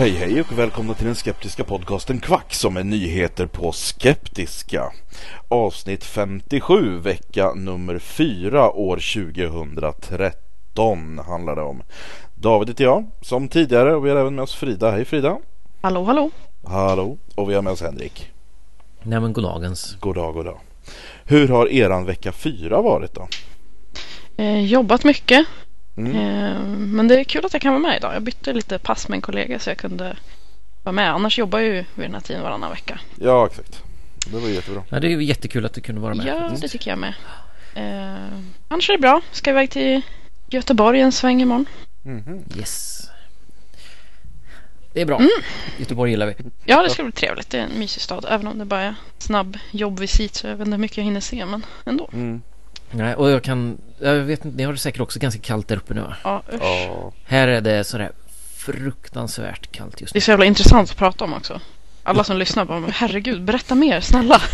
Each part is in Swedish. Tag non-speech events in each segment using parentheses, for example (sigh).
Hej hej och välkomna till den skeptiska podcasten Kvack som är nyheter på skeptiska. Avsnitt 57 vecka nummer 4 år 2013 handlar det om. David heter jag som tidigare och vi har även med oss Frida. Hej Frida! Hallå, hallå. Hallå! Och vi har med oss Henrik. Nej men goddagens. God dag, god dag. Hur har eran vecka 4 varit då? Eh, jobbat mycket. Mm. Eh, men det är kul att jag kan vara med idag. Jag bytte lite pass med en kollega så jag kunde vara med. Annars jobbar jag ju vid den här tiden varannan vecka. Ja exakt. Det var jättebra. Ja, det är jättekul att du kunde vara med. Ja, faktiskt. det tycker jag med. Eh, annars är det bra. Ska iväg till Göteborg en sväng imorgon. Mhm. Yes. Det är bra. Mm. Göteborg gillar vi. Ja, det ska bli trevligt. Det är en mysig stad. Även om det bara är snabb jobbvisit så jag vet inte hur mycket jag hinner se. Men ändå. Mm. Nej, och jag kan... Jag vet inte, ni har det säkert också ganska kallt där uppe nu va? Ja, usch. Ja. Här är det sådär fruktansvärt kallt just Det är nu. så jävla intressant att prata om också. Alla som lyssnar bara, men herregud, berätta mer, snälla. (laughs)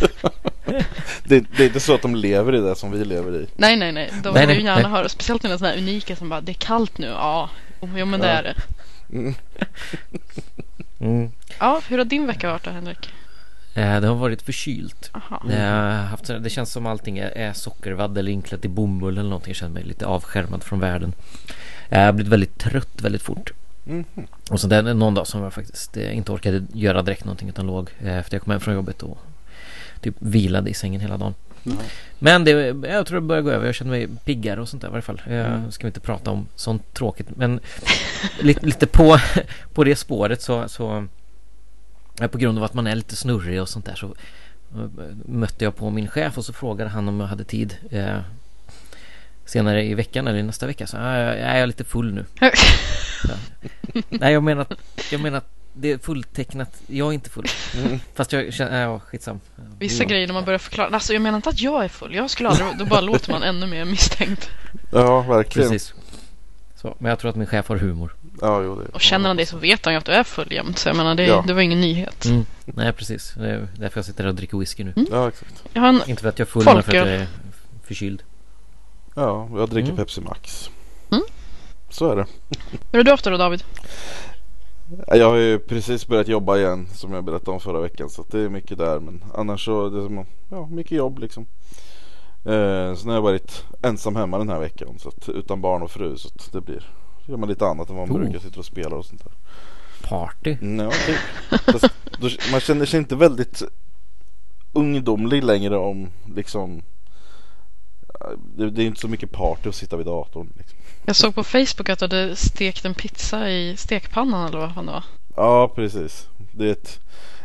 Det, det är inte så att de lever i det som vi lever i. Nej, nej, nej. De Nej, vill ju gärna nej. höra. Speciellt när sådana här unika som bara, det är kallt nu. Ja, jo men det Ja. är det. Mm. Mm. Ja, hur har din vecka varit då, Henrik? Eh, det har varit förkylt. Haft, det känns som allting är, sockervadd eller inklätt i bomull eller någonting. Jag känner mig lite avskärmad från världen. Jag har blivit väldigt trött väldigt fort. Mhm. Och så den någon dag som jag faktiskt eh, inte orkade göra direkt någonting utan låg eh, efter jag kom hem från jobbet och typ vilade i sängen hela dagen. Men det, jag tror det börjar gå över. Jag känner mig piggare och sånt där i varje fall. Jag ska vi inte prata om sånt tråkigt. Men (laughs) lite, lite på, på det spåret så, så eh, på grund av att man är lite snurrig och sånt där så eh, mötte jag på min chef och så frågade han om jag hade tid eh, senare i veckan eller nästa vecka. Så ah, jag, jag är lite full nu. (laughs) Nej, jag menar, att- jag menar att det är fulltecknat. Jag är inte full. Fast jag känner, ja skitsam. Vissa grejer när man börjar förklara. Alltså jag menar inte att jag är full. Jag skulle aldrig, då bara låter man ännu mer misstänkt. Ja, verkligen. Precis. Så, men jag tror att min chef har humor. Ja, jo, det. Och känner han dig så vet han ju att du är full jämt. Så jag menar, det, Ja. det var ingen nyhet. Mm. Nej, precis. Det är därför jag sitter här och dricker whisky nu. Ja, exakt. Jag har en, Inte för att jag är full, men för att jag är förkyld. Ja, jag dricker Mm. Pepsi Max. Mm. Så är det. hur har du haft det då David? Jag har ju precis börjat jobba igen som jag berättade om förra veckan så det är mycket där men annars så det är som, ja, mycket jobb liksom. Eh, sen har jag varit ensam hemma den här veckan så att, utan barn och fru så att det blir gör man lite annat än vad man Oh. brukar sitta och spela och sånt där. Party. Mm, Ja, typ. Fast då, man känner sig inte väldigt ungdomlig längre om liksom det, det är inte så mycket party att sitta vid datorn. Liksom. Jag såg på Facebook att du hade stekt en pizza i stekpannan eller vad fan det var. Ja, precis. Det är ett,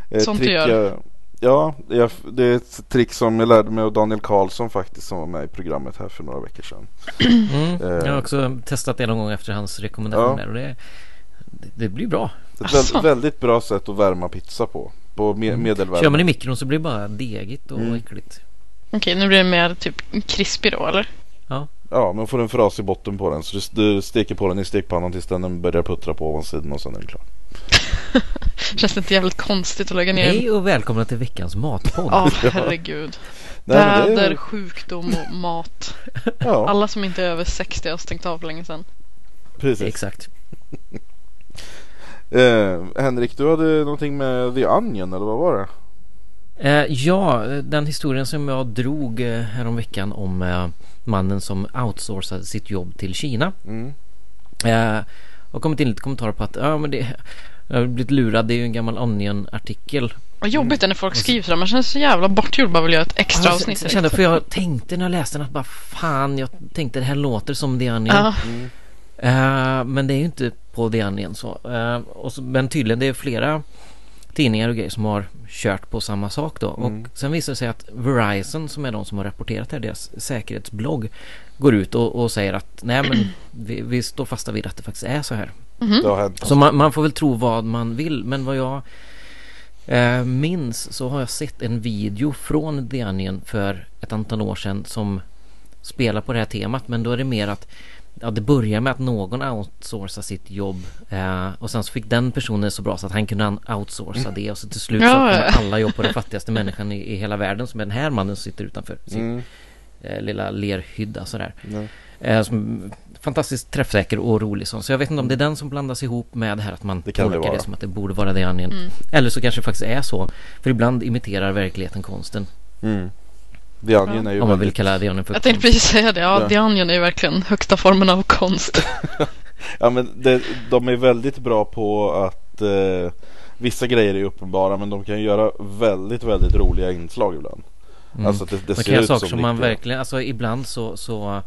ett Sånt du trick. gör. Jag, ja, jag, det är ett trick som jag lärde mig av Daniel Karlsson faktiskt som var med i programmet här för några veckor sedan. (clears throat) Mm. Eh. Jag har också testat det någon gång efter hans rekommendation Ja. och det, det, blir bra. Ett Asså. väldigt, väldigt bra sätt att värma pizza på. På me- medelvärme. Mm. Kör man i mikron så blir det bara degigt och Mm. äckligt. Okej, nu blir det mer typ krispig då eller? Ja, men får en fras i botten på den. Så du, du steker på den i stekpannan tills den börjar puttra på ovansidan och sen är den klar. (laughs) Känns det inte jävligt konstigt att lägga ner? Hej och välkomna till veckans matpodd. Ja, herregud. (laughs) Nej, men det är- Väder, sjukdom och mat. (laughs) Ja, Alla som inte är över 60 har stängt av för länge sedan. precis. Exakt. Eh, Henrik, du hade någonting med The Onion eller vad var det? Eh, ja, den historien som jag drog eh, häromveckan om eh, mannen som outsourcade sitt jobb till Kina. Mm. Eh, och kommit in lite kommentarer på att ja, men det, jag har blivit lurad. Det är ju en gammal Onion-artikel. Vad jobbigt är när folk skriver sådär. Man känner sig så jävla bortgjord bara vill göra ett extra Ja, avsnitt. jag kände, för jag tänkte när jag läste den att bara fan, jag tänkte det här låter som The Onion. Ja, Eh, men det är ju inte på The Onion så. Eh, och så. Men tydligen det är flera tidningar och grejer som har kört på samma sak då. Och sen visar det sig att Verizon som är de som har rapporterat det här, deras säkerhetsblogg går ut och, och säger att nej men (clears throat) vi, vi står fasta vid att det faktiskt är så här. Har hänt. Så man, man får väl tro vad man vill men vad jag eh, minns så har jag sett en video från The Onion för ett antal år sedan som spelar på det här temat men då är det mer att Ja, det börjar med att någon outsourcar sitt jobb eh, och sen så fick den personen så bra så att han kunde outsourca det och så till slut så ja. alla jobb på den fattigaste människan i, i hela världen som är den här mannen som sitter utanför sin Mm. Eh, lilla lerhydda sådär. Eh, som, fantastiskt träffsäker och rolig sån. Så jag vet inte om det är den som blandas ihop med det här att man Det kan det tolkar det, vara. som att det borde vara det Onion. Eller så kanske det faktiskt är så. För ibland imiterar verkligheten konsten. Mm. The Onion är ju Om man vill kalla det Onion för jag tänkte precis säga det. Ja, Ja. The Onion är ju verkligen högsta formen av konst. (laughs) Ja men det, de är väldigt bra på att eh, Vissa grejer är uppenbara men de kan göra väldigt väldigt roliga inslag ibland. Mm. Alltså det, det Man ser kan ut saker som som man verkligen, alltså ibland så, så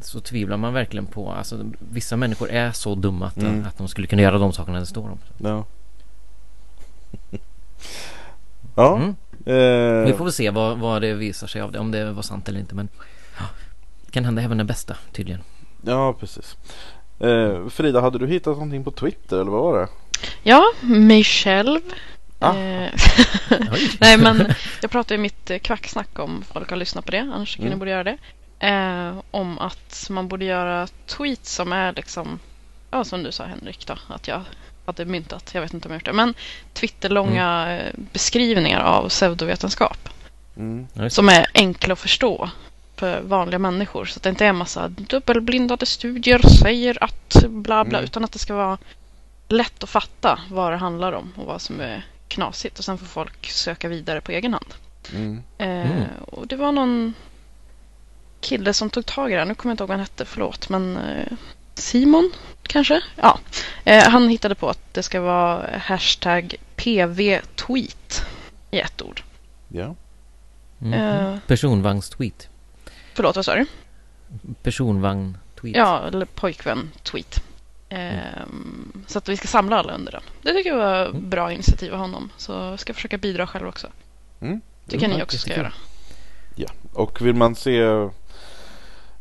så tvivlar man verkligen på, alltså vissa människor är så dumma att, Mm. att de skulle kunna göra de sakerna det står om. Ja. (laughs) ja. Mm. Eh, Vi får väl se vad, vad det visar sig av det, om det var sant eller inte men ja, det kan hända även det bästa tydligen. Ja precis. Eh, Frida, hade du hittat någonting på Twitter eller vad var det? Ja, mig själv. Ah. (laughs) Nej men jag pratade i mitt eh, kvacksnack om folk har lyssnat på det, annars tycker jag Mm. ni borde göra det. Eh, om att man borde göra tweets som är liksom, ja som du sa Henrik då, att jag hade myntat, jag vet inte om jag gjort det, men Twitterlånga eh, beskrivningar av pseudovetenskap Mm. Som är enkla att förstå för vanliga människor. Så att det inte är en massa dubbelblindade studier säger att bla bla, Mm. utan att det ska vara lätt att fatta vad det handlar om och vad som är knasigt. Och sen får folk söka vidare på egen hand. Mm. Eh, Mm. och det var någon kille som tog tag i det. Nu kommer jag inte ihåg vad han hette, förlåt. Men eh, Simon kanske? Ja. Eh, han hittade på att det ska vara hashtag PV-tweet i ett ord. Ja. Mhm. Eh. Personvagnstweet. Förlåt, vad sa du? Personvagn-tweet. Ja, eller pojkvän-tweet. Ehm, så att vi ska samla alla under den. Det tycker jag var Mm. bra initiativ av honom. Så jag ska försöka bidra själv också. Mm. tycker Mm, ni också ska göra. Och vill man se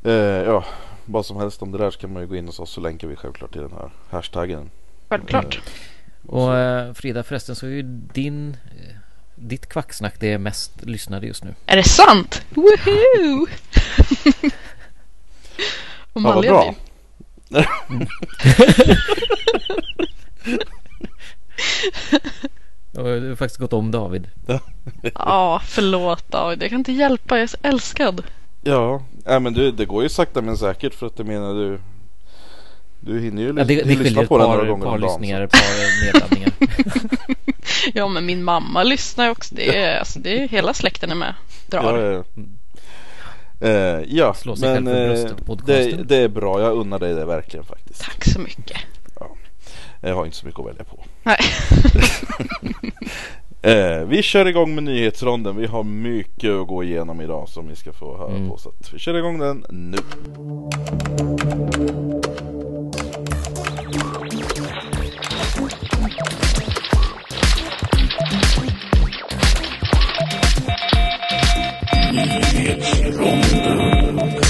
eh, ja, vad som helst om det där så kan man ju gå in hos oss så länkar vi självklart till den här hashtaggen. Självklart. Och eh, Frida förresten så är ju din eh, ditt kvacksnack det är mest lyssnade just nu. Är det sant? Woohoo! (laughs) Och Ja, vad bra. Och (laughs) du har faktiskt gått om David. Ja, förlåt David. Jag kan inte hjälpa. Jag är så älskad. Ja, nej, men du, det går ju sakta men säkert för att jag menar du Du hinner ju Ja, det, det lyssna på den några par, gånger par om dagen. lyssningar, ett par nedladdningar. (laughs) (laughs) Ja, men min mamma lyssnar också. Det är, alltså, det är hela släkten är med. Drar. Ja, ja. Eh, ja, Slå sig men själv för eh, bröstet, det, det är bra. Jag unnar dig det verkligen faktiskt. Tack så mycket. Jag har inte så mycket att välja på. Nej. (laughs) Eh, vi kör igång med nyhetsronden. Vi har mycket att gå igenom idag som vi ska få höra Mm. på. Så att vi kör igång den nu. 一边吃肉的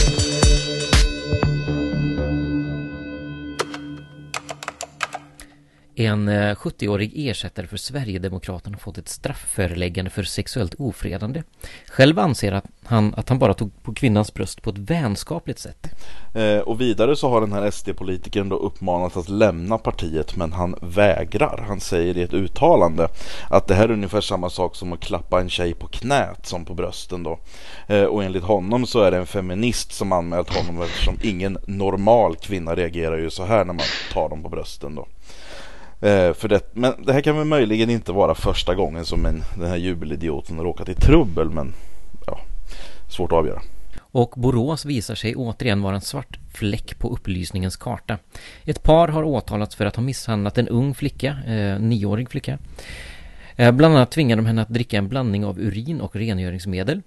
En eh, 70-årig ersättare för Sverigedemokraterna har fått ett straffföreläggande för sexuellt ofredande. Själv anser att han, att han bara tog på kvinnans bröst på ett vänskapligt sätt. Eh, och vidare så har den här SD-politikern då uppmanat att lämna partiet men han vägrar. Han säger i ett uttalande att det här är ungefär samma sak som att klappa en tjej på knät som på brösten då. Eh, och enligt honom så är det en feminist som anmält honom eftersom ingen normal kvinna reagerar ju så här när man tar dem på brösten då. Eh, för det, men det här kan väl möjligen inte vara första gången som en, den här jubelidioten har råkat i trubbel men ja, svårt att avgöra. Och Borås visar sig återigen vara en svart fläck på upplysningens karta. Ett par har åtalats för att ha misshandlat en ung flicka, eh, nioårig flicka. Eh, bland annat tvingade de henne att dricka en blandning av urin och rengöringsmedel.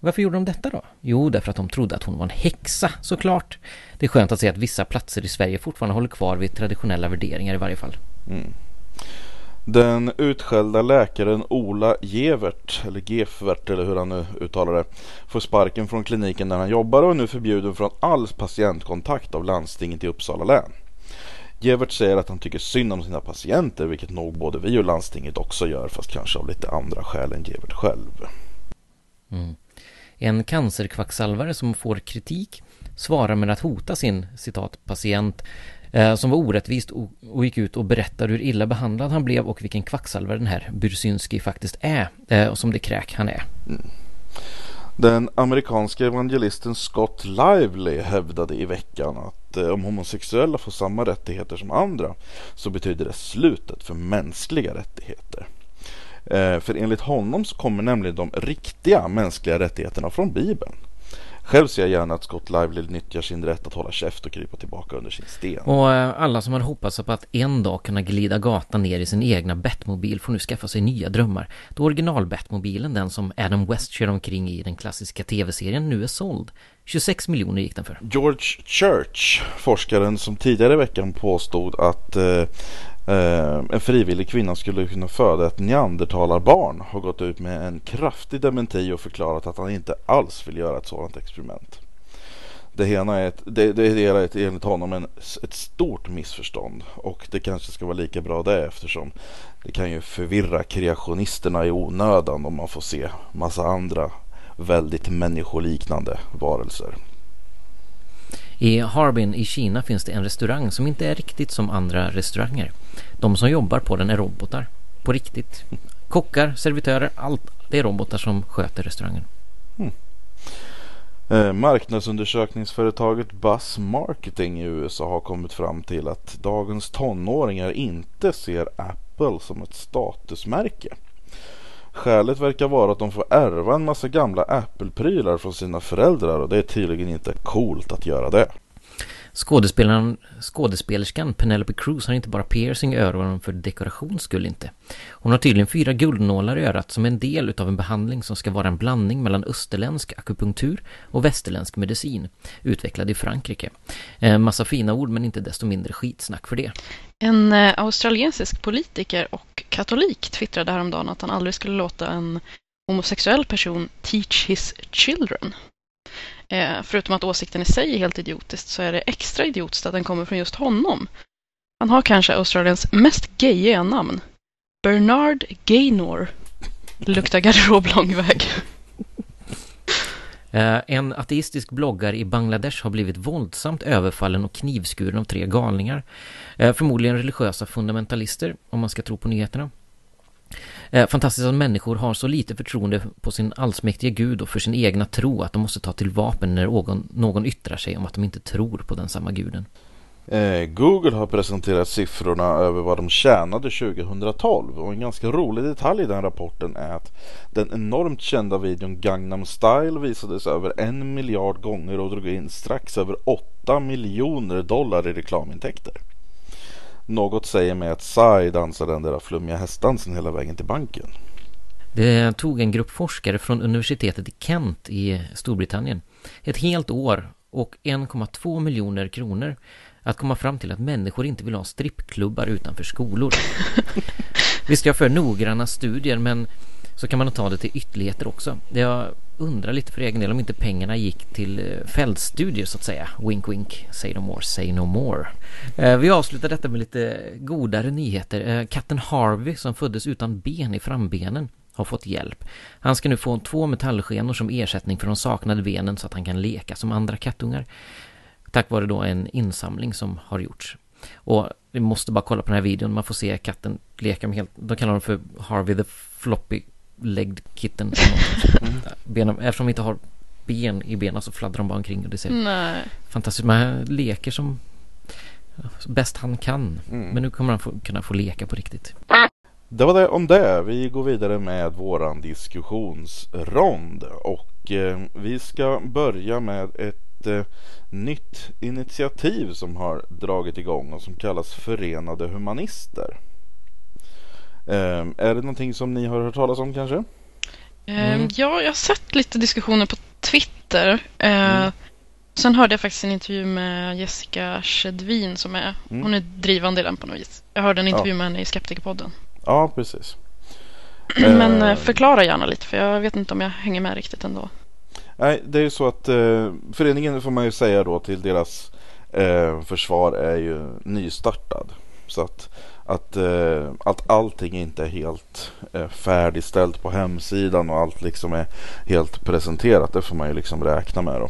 Varför gjorde de detta då? Jo, därför att de trodde att hon var en häxa, såklart. Det är skönt att se att vissa platser i Sverige fortfarande håller kvar vid traditionella värderingar i varje fall. Mm. Den utskällda läkaren Ola Gevert, eller Gefvert eller hur han nu uttalar det, får sparken från kliniken där han jobbar och är nu förbjuden från all patientkontakt av landstinget i Uppsala län. Gevert säger att han tycker synd om sina patienter, vilket nog både vi och landstinget också gör, fast kanske av lite andra skäl än Gevert själv. Mm. En cancerkvacksalvare som får kritik svarar med att hota sin citat patient Eh, som var orättvist och, gick ut och berättade hur illa behandlad han blev och vilken kvacksalvare den här Bursynski faktiskt är eh, och som det kräk han är. Mm. Den amerikanska evangelisten Scott Lively hävdade i veckan att eh, om homosexuella får samma rättigheter som andra så betyder det slutet för mänskliga rättigheter. För enligt honom så kommer nämligen de riktiga mänskliga rättigheterna från Bibeln. Själv ser jag gärna att Scott Lively nyttjar sin rätt att hålla käft och krypa tillbaka under sin sten. Och eh, alla som har hoppats på att en dag kunna glida gatan ner i sin egna Batmobil får nu skaffa sig nya drömmar. Då original Batmobilen, den som Adam West kör omkring i den klassiska tv-serien, nu är såld. 26 miljoner gick den för. George Church, forskaren som tidigare i veckan påstod att eh, eh, en frivillig kvinna skulle kunna föda ett neandertalarbarn har gått ut med en kraftig dementi och förklarat att han inte alls vill göra ett sådant experiment. Det hela är, ett, det, det hela är enligt honom en, ett stort missförstånd och det kanske ska vara lika bra det eftersom det kan ju förvirra kreationisterna i onödan om man får se massa andra väldigt människoliknande varelser. I Harbin i Kina finns det en restaurang som inte är riktigt som andra restauranger. De som jobbar på den är robotar. På riktigt. Kockar, servitörer, allt. Det är robotar som sköter restaurangen. Mm. Eh, marknadsundersökningsföretaget Buzz Marketing i USA har kommit fram till att dagens tonåringar inte ser Apple som ett statusmärke. Skälet verkar vara att de får ärva en massa gamla Apple-prylar från sina föräldrar och det är tydligen inte coolt att göra det. Skådespelaren, skådespelerskan Penelope Cruz har inte bara piercing i öronen för dekorations skull inte. Hon har tydligen fyra guldnålar i örat som en del utav en behandling som ska vara en blandning mellan österländsk akupunktur och västerländsk medicin, utvecklad i Frankrike. En massa fina ord men inte desto mindre skitsnack för det. En eh, australiensisk politiker och katolik twittrade häromdagen att han aldrig skulle låta en homosexuell person teach his children. Eh, förutom att åsikten i sig är helt idiotisk så är det extra idiotiskt att den kommer från just honom. Han har kanske Australiens mest gayiga namn. Bernard Gaynor. Luktar garderob lång väg. (laughs) Eh, en ateistisk bloggare i Bangladesh har blivit våldsamt överfallen och knivskuren av tre galningar. Eh, förmodligen religiösa fundamentalister, om man ska tro på nyheterna. Eh, fantastiskt att människor har så lite förtroende på sin allsmäktige gud och för sin egna tro att de måste ta till vapen när någon, någon yttrar sig om att de inte tror på den samma guden. Eh, Google har presenterat siffrorna över vad de tjänade 2012 och en ganska rolig detalj i den rapporten är att den enormt kända videon Gangnam Style visades över en miljard gånger och drog in strax över 8 miljoner dollar i reklamintäkter. Något säger mig att Psy dansar den där flummiga hästdansen hela vägen till banken. Det tog en grupp forskare från universitetet i Kent i Storbritannien ett helt år och 1,2 miljoner kronor att komma fram till att människor inte vill ha strippklubbar utanför skolor. (laughs) Visst, jag för noggranna studier men så kan man ta det till ytterligheter också. Det har undrar lite för egen del om inte pengarna gick till eh, fältstudier så att säga. Wink wink, say no more, say no more. Eh, vi avslutar detta med lite godare nyheter. Eh, katten Harvey som föddes utan ben i frambenen har fått hjälp. Han ska nu få två metallskenor som ersättning för de saknade benen så att han kan leka som andra kattungar. Tack vare då en insamling som har gjorts. Och vi måste bara kolla på den här videon. Man får se katten leka med helt... De kallar honom för Harvey the Floppy Legged Kitten. Benen, eftersom vi inte har ben i benen så fladdrar de bara omkring och det ser Nej. fantastiskt Man leker som bäst han kan. Mm. Men nu kommer han få, kunna få leka på riktigt. Det var det om det. Vi går vidare med våran diskussionsrond och eh, vi ska börja med ett eh, nytt initiativ som har dragit igång och som kallas Förenade Humanister. Eh, är det någonting som ni har hört talas om kanske? Mm. Ja, jag har sett lite diskussioner på Twitter. Eh, Sen hörde jag faktiskt en intervju med Jessica Skedvin som är, Mm. hon är drivande i den på något vis. Jag hörde en intervju med henne i Skeptikerpodden. Ja, precis. Men eh, förklara gärna lite för jag vet inte om jag hänger med riktigt ändå. Nej, det är ju så att eh, föreningen får man ju säga då till deras eh, försvar är ju nystartad. Så att, att, eh, att allting inte är helt eh, färdigställt på hemsidan och allt liksom är helt presenterat. Det får man ju liksom räkna med då.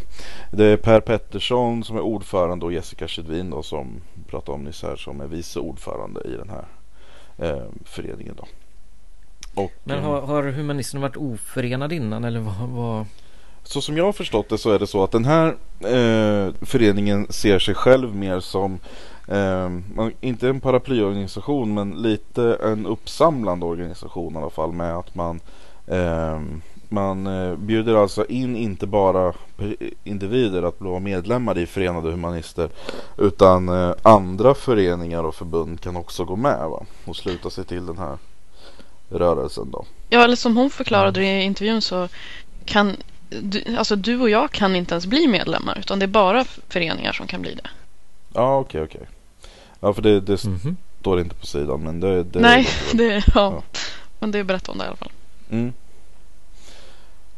Det är Per Pettersson som är ordförande och Jessica Skedvin då som pratade om nyss här som är vice ordförande i den här eh, föreningen då. Och, Men eh, har, har humanisterna varit oförenade innan eller vad? vad... Så som jag har förstått det så är det så att den här eh, föreningen ser sig själv mer som man- inte en paraplyorganisation men lite en uppsamlande organisation i alla fall med att man eh, man eh, bjuder alltså in inte bara individer att bli medlemmar i Förenade Humanister utan eh, andra föreningar och förbund kan också gå med va? och sluta sig till den här rörelsen då. Ja, eller som hon förklarade i intervjun så kan du, alltså du och jag kan inte ens bli medlemmar utan det är bara föreningar som kan bli det. Ja okej okej. Ja för det, det Mhm. står inte på sidan men det, det Nej, väl- (laughs) det, ja. Ja. Men det berättar hon där i alla fall. Mm.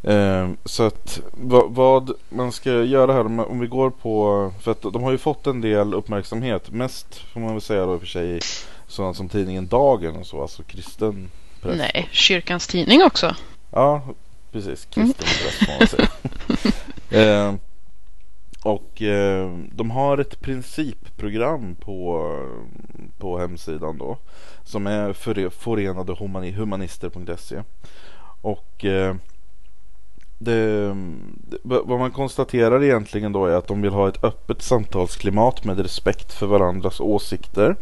Ehm, så att vad, vad man ska göra här om, om vi går på för att de har ju fått en del uppmärksamhet mest får man väl säga då i och för sig i sådana som tidningen Dagen och så alltså kristen press. Nej, kyrkans tidning också. Ja precis kristen press får man säga. (laughs) Ehm, och eh, de har ett principprogram på, på hemsidan då som är före- och eh, det, det, vad man konstaterar egentligen då är att de vill ha ett öppet samtalsklimat med respekt för varandras åsikter.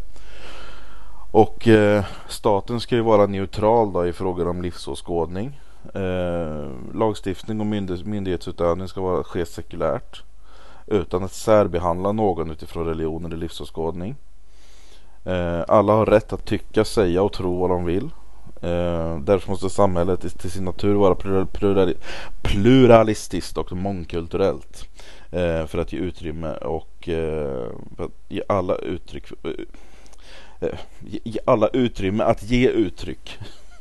Och eh, staten ska ju vara neutral då i frågor om livsåskådning. Eh, lagstiftning och myndig- myndighetsutövning ska vara, ske sekulärt. Utan att särbehandla någon utifrån religion eller livsåskådning. Eh, alla har rätt att tycka, säga och tro vad de vill. Eh, därför måste samhället i- till sin natur vara plural, plural, pluralistiskt och mångkulturellt. Eh, för att ge utrymme och för att ge alla uttryck ge, alla utrymme att ge uttryck (laughs)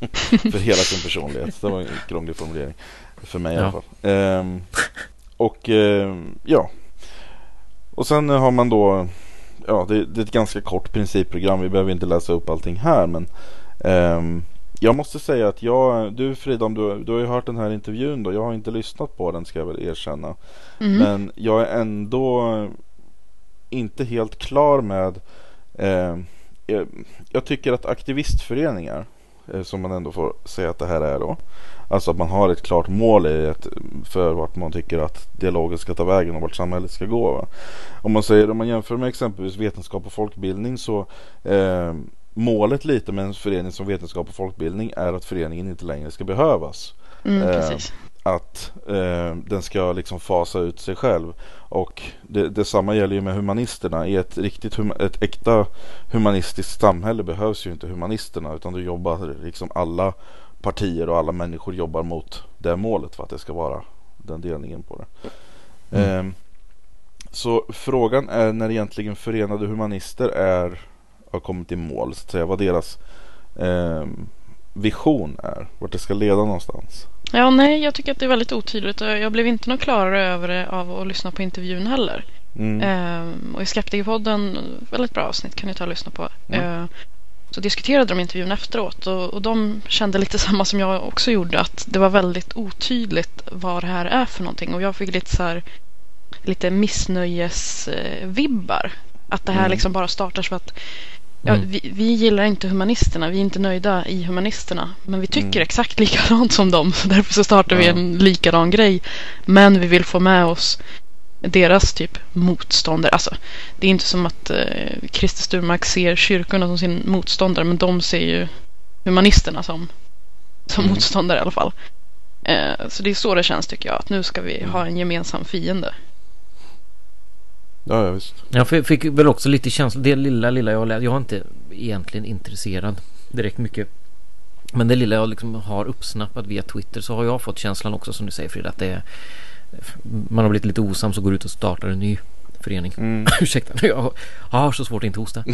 för hela sin personlighet. Det var en krånglig formulering för mig i Ja. alla fall. Ehm, och ehm, ja. Och sen har man då Ja det, det är ett ganska kort principprogram. Vi behöver inte läsa upp allting här men ehm, Jag måste säga att jag Du Frida om du, du har ju hört den här intervjun då. Jag har inte lyssnat på den ska jag väl erkänna. Mhm. Men jag är ändå inte helt klar med eh, jag, jag tycker att aktivistföreningar som man ändå får säga att det här är då. Alltså att man har ett klart mål i ett, för vart man tycker att dialogen ska ta vägen och vart samhället ska gå. Va? Om man säger om man jämför med exempelvis vetenskap och folkbildning så eh, målet lite med en förening som vetenskap och folkbildning är att föreningen inte längre ska behövas Mm, Eh. Att eh, den ska liksom fasa ut sig själv. Och det, detsamma gäller ju med humanisterna. I ett riktigt ett äkta humanistiskt samhälle behövs ju inte humanisterna utan du jobbar liksom alla partier och alla människor jobbar mot det målet för att det ska vara den delningen på det. Mm. Ehm, så frågan är när egentligen Förenade Humanister är har kommit i mål så att säga vad deras ehm, vision är. Vart det ska leda någonstans. Ja, nej, jag tycker att det är väldigt otydligt. Jag blev inte något klarare över det av att lyssna på intervjun heller. Mm. Ehm, och i Skeptikerpodden, väldigt bra avsnitt kan ni ta och lyssna på. Mm. Ehm, så diskuterade de intervjun efteråt och, och de kände lite (laughs) samma som jag också gjorde. Att det var väldigt otydligt vad det här är för någonting. Och jag fick lite så här, lite missnöjesvibbar. Att det här Mm. liksom bara startar så att Ja, Mm. vi, vi gillar inte humanisterna, vi är inte nöjda i humanisterna. Men vi tycker Mm. exakt (laughs) likadant som dem. Så därför så startar vi Ja. en likadan grej. Men vi vill få med oss deras typ motståndare. Alltså, det är inte som att eh, Christer Sturmark ser kyrkorna som sin motståndare. Men de ser ju humanisterna som, som Mm. motståndare i alla fall. Eh, så det är så det känns tycker jag. Att nu ska vi ha en gemensam fiende. Ja, ja visst. Jag fick- väl också lite känsla, det lilla lilla jag har läst. Jag har inte egentligen intresserad direkt mycket. Men det lilla jag liksom har uppsnappat via Twitter så har jag fått känslan också som du säger Frida att det är man har blivit lite osams och går ut och startar en ny förening. Mm. (laughs) Ursäkta, jag har så svårt att inte hosta.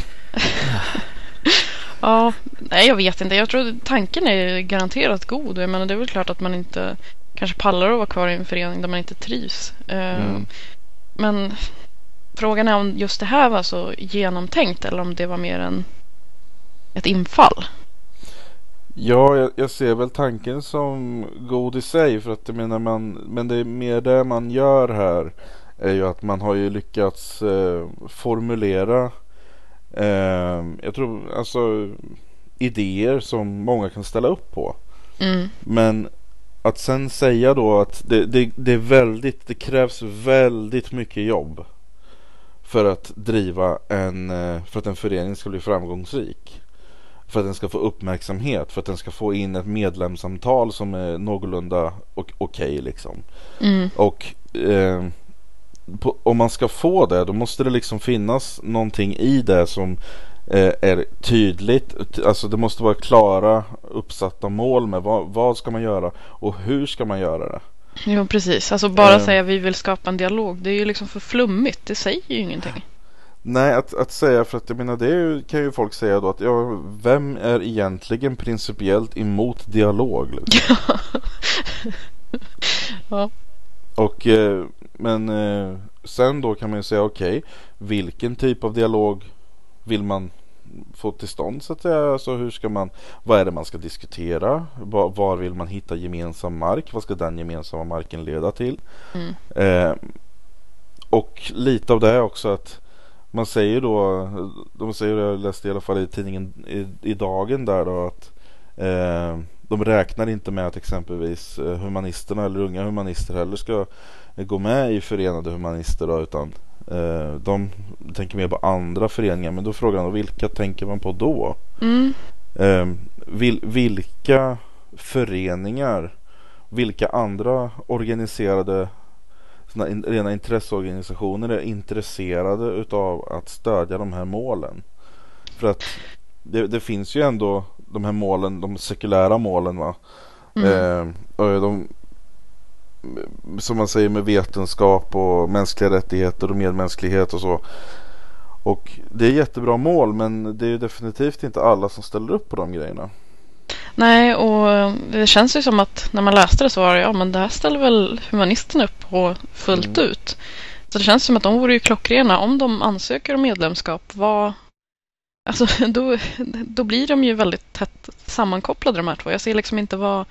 Ja, nej jag vet inte. Jag tror tanken är garanterat god. Jag menar, det är väl klart att man inte kanske pallar att vara kvar i en förening där man inte trivs. Eh, Mm. Men frågan är om just det här var så genomtänkt eller om det var mer än ett infall. Ja, jag, jag ser väl tanken som god i sig för att jag menar man, men det är mer det man gör här är ju att man har ju lyckats eh, formulera eh, jag tror alltså idéer som många kan ställa upp på. Mm. Men att sen säga då att det, det, det är väldigt, det krävs väldigt mycket jobb för att driva en, eh, för att en förening ska bli framgångsrik. För att den ska få uppmärksamhet, för att den ska få in ett medlemsantal som är någorlunda ok- okej liksom. Mm. Och eh, på, om man ska få det då måste det liksom finnas någonting i det som eh, är tydligt. Alltså det måste vara klara uppsatta mål med vad, vad ska man göra och hur ska man göra det. Jo, precis. Alltså bara Eh. säga vi vill skapa en dialog. Det är ju liksom för flummigt. Det säger ju ingenting. Nej, att, att säga för att jag menar det kan ju folk säga då att ja, vem är egentligen principiellt emot dialog? Liksom? (laughs) Ja. Och eh, men eh, sen då kan man ju säga okej, vilken typ av dialog vill man få till stånd så att säga? Alltså hur ska man, vad är det man ska diskutera? Var, var vill man hitta gemensam mark? Vad ska den gemensamma marken leda till? Mm. Eh, och lite av det också att man säger då, de säger, jag läste i alla fall i tidningen i, i dagen där då att eh, de räknar inte med att exempelvis eh, humanisterna eller unga humanister heller ska gå med i förenade humanister då, utan eh, de tänker mer på andra föreningar. Men då frågan då, vilka tänker man på då? Mm. Eh, vil, vilka föreningar, vilka andra organiserade såna in, rena intresseorganisationer är intresserade utav att stödja de här målen? För att det, det finns ju ändå de här målen, de sekulära målen va. Mm. Eh, och de, som man säger med vetenskap och mänskliga rättigheter och medmänsklighet och så. Och det är jättebra mål men det är ju definitivt inte alla som ställer upp på de grejerna. Nej, och det känns ju som att när man läste det så var det ja, men det här ställer väl humanisterna upp på fullt Mm. ut. Så det känns som att de vore ju klockrena om de ansöker om medlemskap. Vad... Alltså, (laughs) då, då blir de ju väldigt tätt sammankopplade de här två. Jag ser liksom inte vad...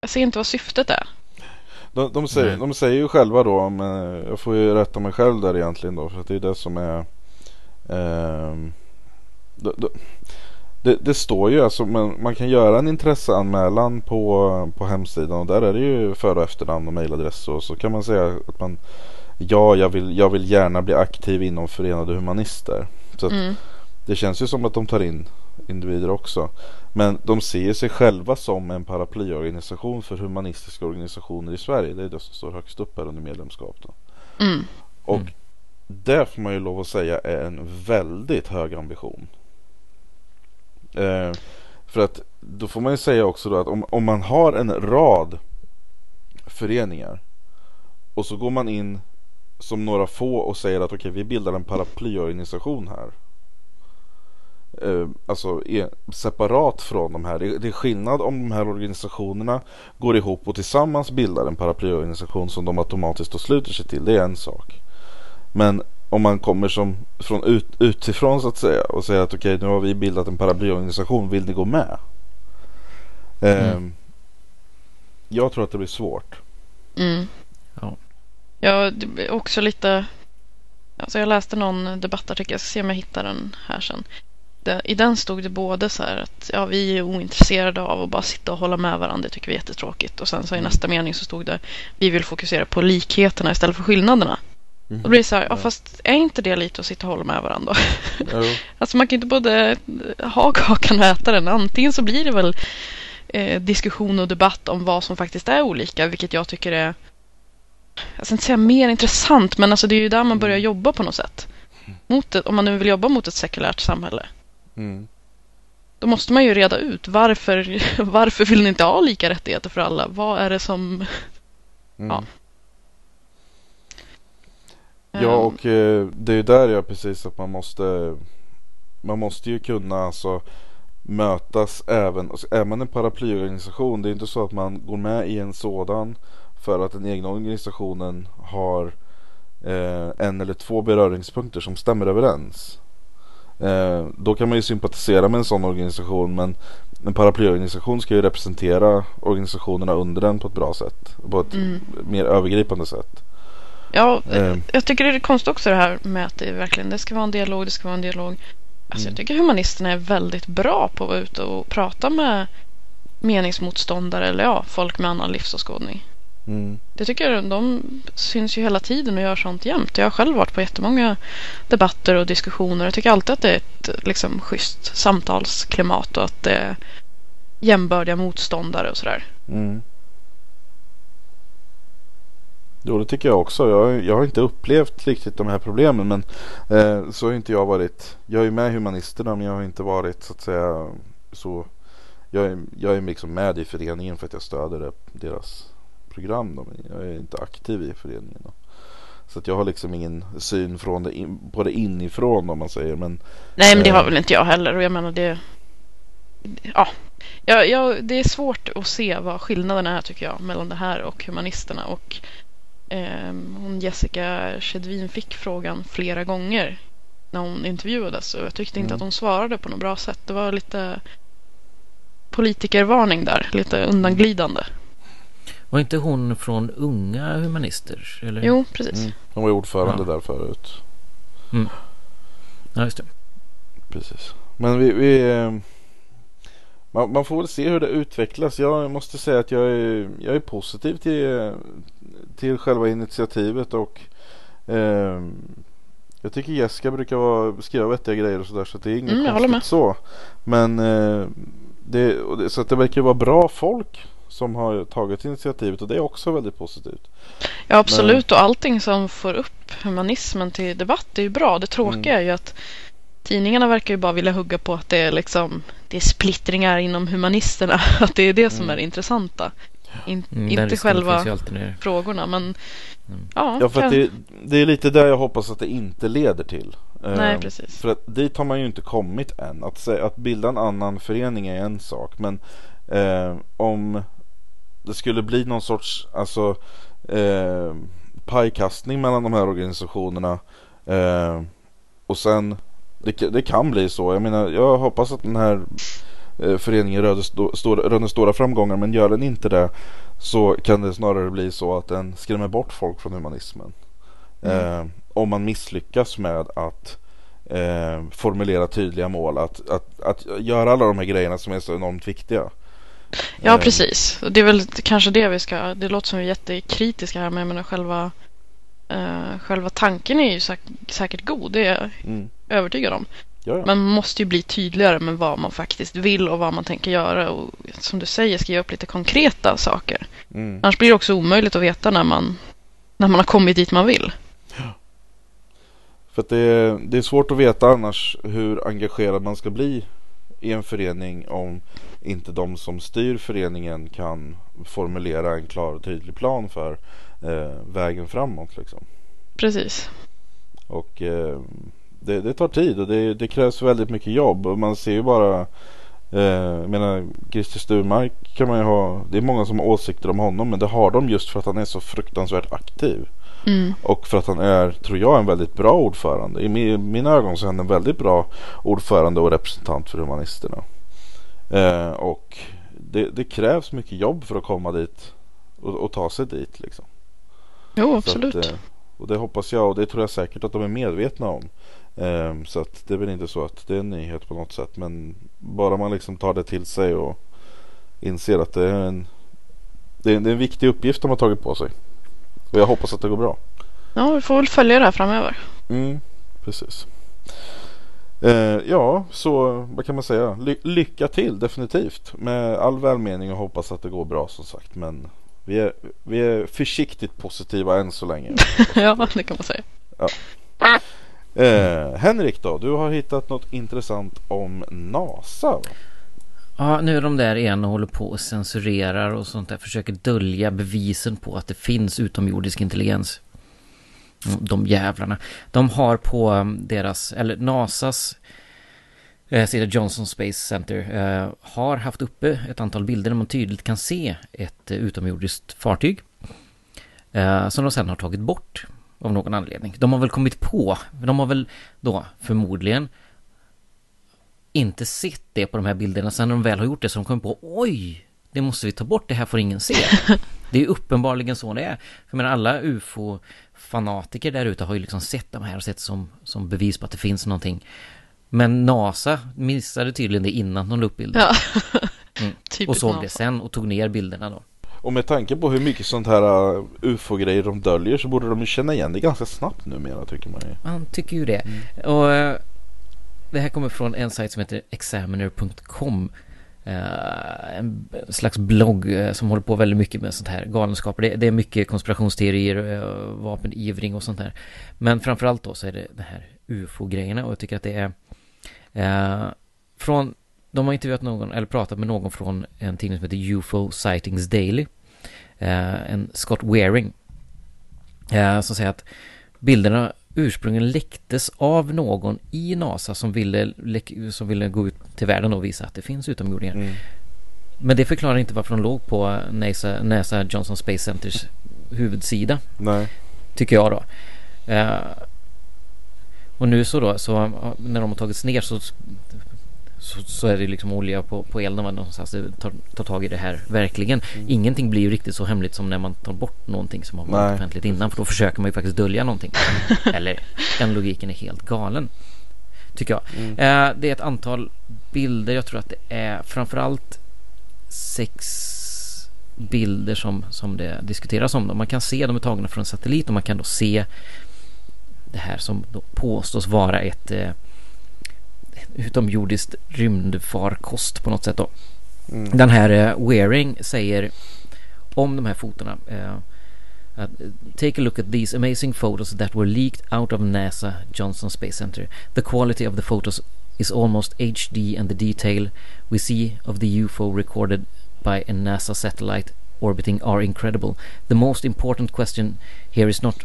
Jag ser inte vad syftet är. De, de, säger, de säger ju själva då, men jag får ju rätta mig själv där egentligen då för att det är det som är ehm, då- då- det, det står ju alltså, men man kan göra en intresseanmälan på, på hemsidan och där är det ju för och efternamn och mejladress och så kan man säga att man Ja, jag vill, jag vill gärna bli aktiv inom Förenade Humanister. Så att Mm. det känns ju som att de tar in individer också. Men de ser sig själva som en paraplyorganisation för humanistiska organisationer i Sverige. Det är det som står högst upp här under medlemskap. Då. Mm. Och Mm det får man ju lov att säga är en väldigt hög ambition. Eh, för att då får man ju säga också då att om, om man har en rad föreningar och så går man in som några få och säger att okej vi bildar en paraplyorganisation här. eh, alltså separat från de här. Det är skillnad om de här organisationerna går ihop och tillsammans bildar en paraplyorganisation som de automatiskt då sluter sig till. Det är en sak. Men om man kommer som från ut, utifrån så att säga och säger att okej okay, nu har vi bildat en paraplyorganisation, vill ni gå med? Eh, mm. Jag tror att det blir svårt. Mm. Ja. Ja, också lite Alltså jag läste någon debattartikel, jag ska se om jag hittar den här sen. I den stod det både så här att ja, vi är ointresserade av att bara sitta och hålla med varandra, det tycker vi är jättetråkigt. Och sen så i mm. nästa mening så stod det vi vill fokusera på likheterna istället för skillnaderna. Mm. Och då blir det så här, ja fast är inte det lite att sitta och hålla med varandra? (laughs) alltså man kan inte både ha kakan och äta den. Antingen så blir det väl eh, diskussion och debatt om vad som faktiskt är olika, vilket jag tycker är jag ska inte säga mer intressant, men alltså det är ju där man börjar mm. jobba på något sätt. Mot ett, om man nu vill jobba mot ett sekulärt samhälle. Mm. Då måste man ju reda ut varför, (laughs) varför vill ni inte ha lika rättigheter för alla? Vad är det som... Mm. Ja. Ja, ehm. och eh, det är ju där jag precis att man måste Man måste ju kunna alltså mötas även, alltså, är man en paraplyorganisation, det är inte så att man går med i en sådan för att den egna organisationen har eh, en eller två beröringspunkter som stämmer överens. Eh, då kan man ju sympatisera med en sån organisation men en paraplyorganisation ska ju representera organisationerna under den på ett bra sätt. På ett mm. mer övergripande sätt. Ja, eh. jag tycker det är konstigt också det här med att det verkligen det ska vara en dialog, det ska vara en dialog. Alltså mm. jag tycker humanisterna är väldigt bra på att vara ute och prata med meningsmotståndare eller ja, folk med annan livsåskådning. Mm. Det tycker jag, de syns ju hela tiden och gör sånt jämt. Jag har själv varit på jättemånga debatter och diskussioner. Jag tycker alltid att det är ett liksom, schysst samtalsklimat och att det är jämbördiga motståndare och sådär. Mm. Jo det tycker jag också. Jag, jag har inte upplevt riktigt de här problemen men eh, så har inte jag varit. Jag är med Humanisterna men jag har inte varit så att säga så. Jag är, jag är liksom med i föreningen för att jag stöder deras program. Då, men jag är inte aktiv i föreningen. Då. Så att jag har liksom ingen syn från det in, på det inifrån om man säger. Men, Nej men det har eh, väl inte jag heller och jag menar det Ja, ja, ja, det är svårt att se vad skillnaden är tycker jag mellan det här och humanisterna och eh, hon Jessica Chedvin fick frågan flera gånger när hon intervjuades och jag tyckte inte mm. att hon svarade på något bra sätt. Det var lite politikervarning där, lite undanglidande. Var inte hon från Unga Humanister? Eller? Jo, precis. Mm. Hon var ordförande ja. där förut. Mm. Ja, just det. Precis. Men vi... vi eh, man, man, får väl se hur det utvecklas. Jag måste säga att jag är, jag är positiv till, till själva initiativet och eh, jag tycker Jessica brukar vara, skriva vettiga grejer och sådär så det är inget mm, konstigt så. Men eh, det, så att det verkar vara bra folk som har tagit initiativet och det är också väldigt positivt. Ja absolut Men... och allting som får upp humanismen till debatt är ju bra. Det tråkiga mm. är ju att tidningarna verkar ju bara vilja hugga på att det är liksom det är splittringar inom humanisterna. (laughs) Att det är det som mm. är intressanta. In, mm, inte själva frågorna men mm. ja. Ja för kan... det, det, är lite där jag hoppas att det inte leder till. Nej, precis. För att dit har man ju inte kommit än. Att, säga, att bilda en annan förening är en sak. Men eh, om det skulle bli någon sorts alltså, eh, pajkastning mellan de här organisationerna. Eh, och sen, det, det, kan bli så. Jag menar, jag hoppas att den här föreningen röner stora, stora framgångar. Men gör den inte det så kan det snarare bli så att den skrämmer bort folk från humanismen. Mm. Eh, om man misslyckas med att eh, formulera tydliga mål. Att, att, att göra alla de här grejerna som är så enormt viktiga. Ja, eh. precis. Det är väl kanske det vi ska... Det låter som vi är jättekritiska här, men jag menar själva, uh, själva tanken är ju säk säkert god. Det är jag mm. övertygad om. Jaja. Man måste ju bli tydligare med vad man faktiskt vill och vad man tänker göra. Och som du säger, skriva upp lite konkreta saker. Mm. Annars blir det också omöjligt att veta när man, när man har kommit dit man vill. Ja. För det är, det är svårt att veta annars hur engagerad man ska bli i en förening om inte de som styr föreningen kan formulera en klar och tydlig plan för eh, vägen framåt. Liksom. Precis. Och eh, det, det tar tid och det, det, krävs väldigt mycket jobb och man ser ju bara eh, jag menar Christer Sturmark kan man ju ha Det är många som har åsikter om honom men det har de just för att han är så fruktansvärt aktiv. Mm. Och för att han är, tror jag, en väldigt bra ordförande. I mina ögon så är han en väldigt bra ordförande och representant för humanisterna. Eh, och det, det, krävs mycket jobb för att komma dit och, och ta sig dit liksom. Jo, absolut. Att, eh, och det hoppas jag och det tror jag säkert att de är medvetna om. Eh, så att det är väl inte så att det är en nyhet på något sätt. Men bara man liksom tar det till sig och inser att det är en, det är, det är en viktig uppgift de har tagit på sig. Och jag hoppas att det går bra. Ja, vi får väl följa det här framöver. Mm, precis. Eh, ja, så vad kan man säga? Ly lycka till definitivt. Med all välmening och hoppas att det går bra som sagt. Men vi är, vi är försiktigt positiva än så länge. (laughs) ja, det kan man säga. Ja. Eh, Henrik då, du har hittat något intressant om NASA. Ja, nu är de där igen och håller på och censurerar och sånt där. Försöker dölja bevisen på att det finns utomjordisk intelligens. Mm, de jävlarna. De har på mm, deras, eller NASAs eh, sida Johnson Space Center eh, har haft uppe ett antal bilder där man tydligt kan se ett eh, utomjordiskt fartyg. Eh, som de sen har tagit bort av någon anledning. De har väl kommit på, de har väl då förmodligen inte sett det på de här bilderna. Sen när de väl har gjort det så har de kommit på oj, det måste vi ta bort, det här får ingen se. (laughs) Det är uppenbarligen så det är. För men alla ufo-fanatiker där ute har ju liksom sett de här och sett som, som bevis på att det finns någonting. Men NASA missade tydligen det innan de la upp bilden. Ja. Mm. (laughs) och såg det sen och tog ner bilderna då. Och med tanke på hur mycket sånt här uh, ufo-grejer de döljer så borde de ju känna igen det ganska snabbt numera tycker man ju. Man tycker ju det. Mm. Och uh, det här kommer från en sajt som heter examiner.com. Uh, en slags blogg som håller på väldigt mycket med sånt här galenskaper. Det, det är mycket konspirationsteorier, vapenivring och sånt där. Men framförallt då så är det det här ufo-grejerna och jag tycker att det är från de har intervjuat någon, eller pratat med någon från en tidning som heter UFO Sightings Daily. en Scott Waring. som säger att bilderna ursprungligen läcktes av någon i NASA som ville, som ville gå ut till världen och visa att det finns utomjordingar. Mm. Men det förklarar inte varför de låg på NASA, NASA Johnson Space Centers huvudsida. Nej. Tycker jag då. Uh, och nu så då, så när de har tagits ner så så, så, är det liksom olja på, på elden någonstans tar, tar tag i det här verkligen. Mm. Ingenting blir ju riktigt så hemligt som när man tar bort någonting som har varit offentligt innan för då försöker man ju faktiskt dölja någonting. (laughs) Eller den logiken är helt galen. Tycker jag. Mm. Eh, det är ett antal bilder, jag tror att det är framförallt sex bilder som, som det diskuteras om. Man kan se de är tagna från satellit och man kan då se det här som då påstås vara ett eh, utomjordiskt rymdfarkost på något sätt då. Mm. Den här uh, Waring säger om de här fotona uh, Uh, take a look at these amazing photos that were leaked out of NASA Johnson Space Center. The quality of the photos is almost HD and the detail we see of the UFO recorded by a NASA satellite orbiting are incredible. The most important question here is not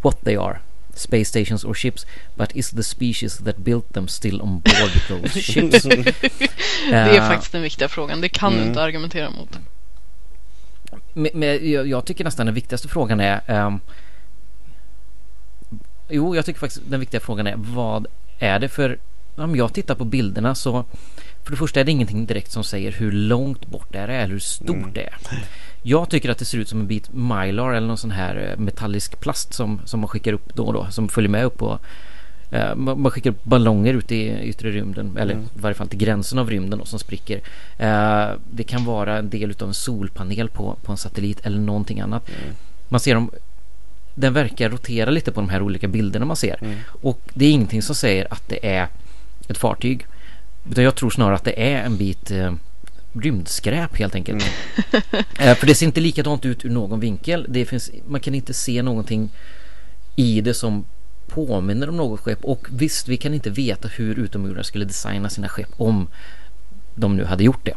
what they are, space stations or ships, but is the species that built them still on board those (laughs) ships? det är uh, (laughs) faktiskt den viktiga frågan. Det kan mm. du inte argumentera mot. Men, men jag, jag, tycker nästan den viktigaste frågan är um, Jo, jag tycker faktiskt den viktiga frågan är vad är det för om jag tittar på bilderna så för det första är det ingenting direkt som säger hur långt bort det är eller hur stort mm. det är. Jag tycker att det ser ut som en bit mylar eller någon sån här eh, metallisk plast som, som man skickar upp då och då som följer med upp på eh, man skickar upp ballonger ut i yttre rymden eller mm. i varje fall till gränsen av rymden då, som spricker. Eh, det kan vara en del av en solpanel på, på en satellit eller någonting annat. Mm. Man ser dem den verkar rotera lite på de här olika bilderna man ser. Mm. Och det är ingenting som säger att det är ett fartyg. Utan jag tror snarare att det är en bit eh, rymdskräp helt enkelt. Mm. (laughs) eh, för det ser inte likadant ut ur någon vinkel. Det finns, man kan inte se någonting i det som påminner om något skepp. Och visst, vi kan inte veta hur utomjordingar skulle designa sina skepp om de nu hade gjort det.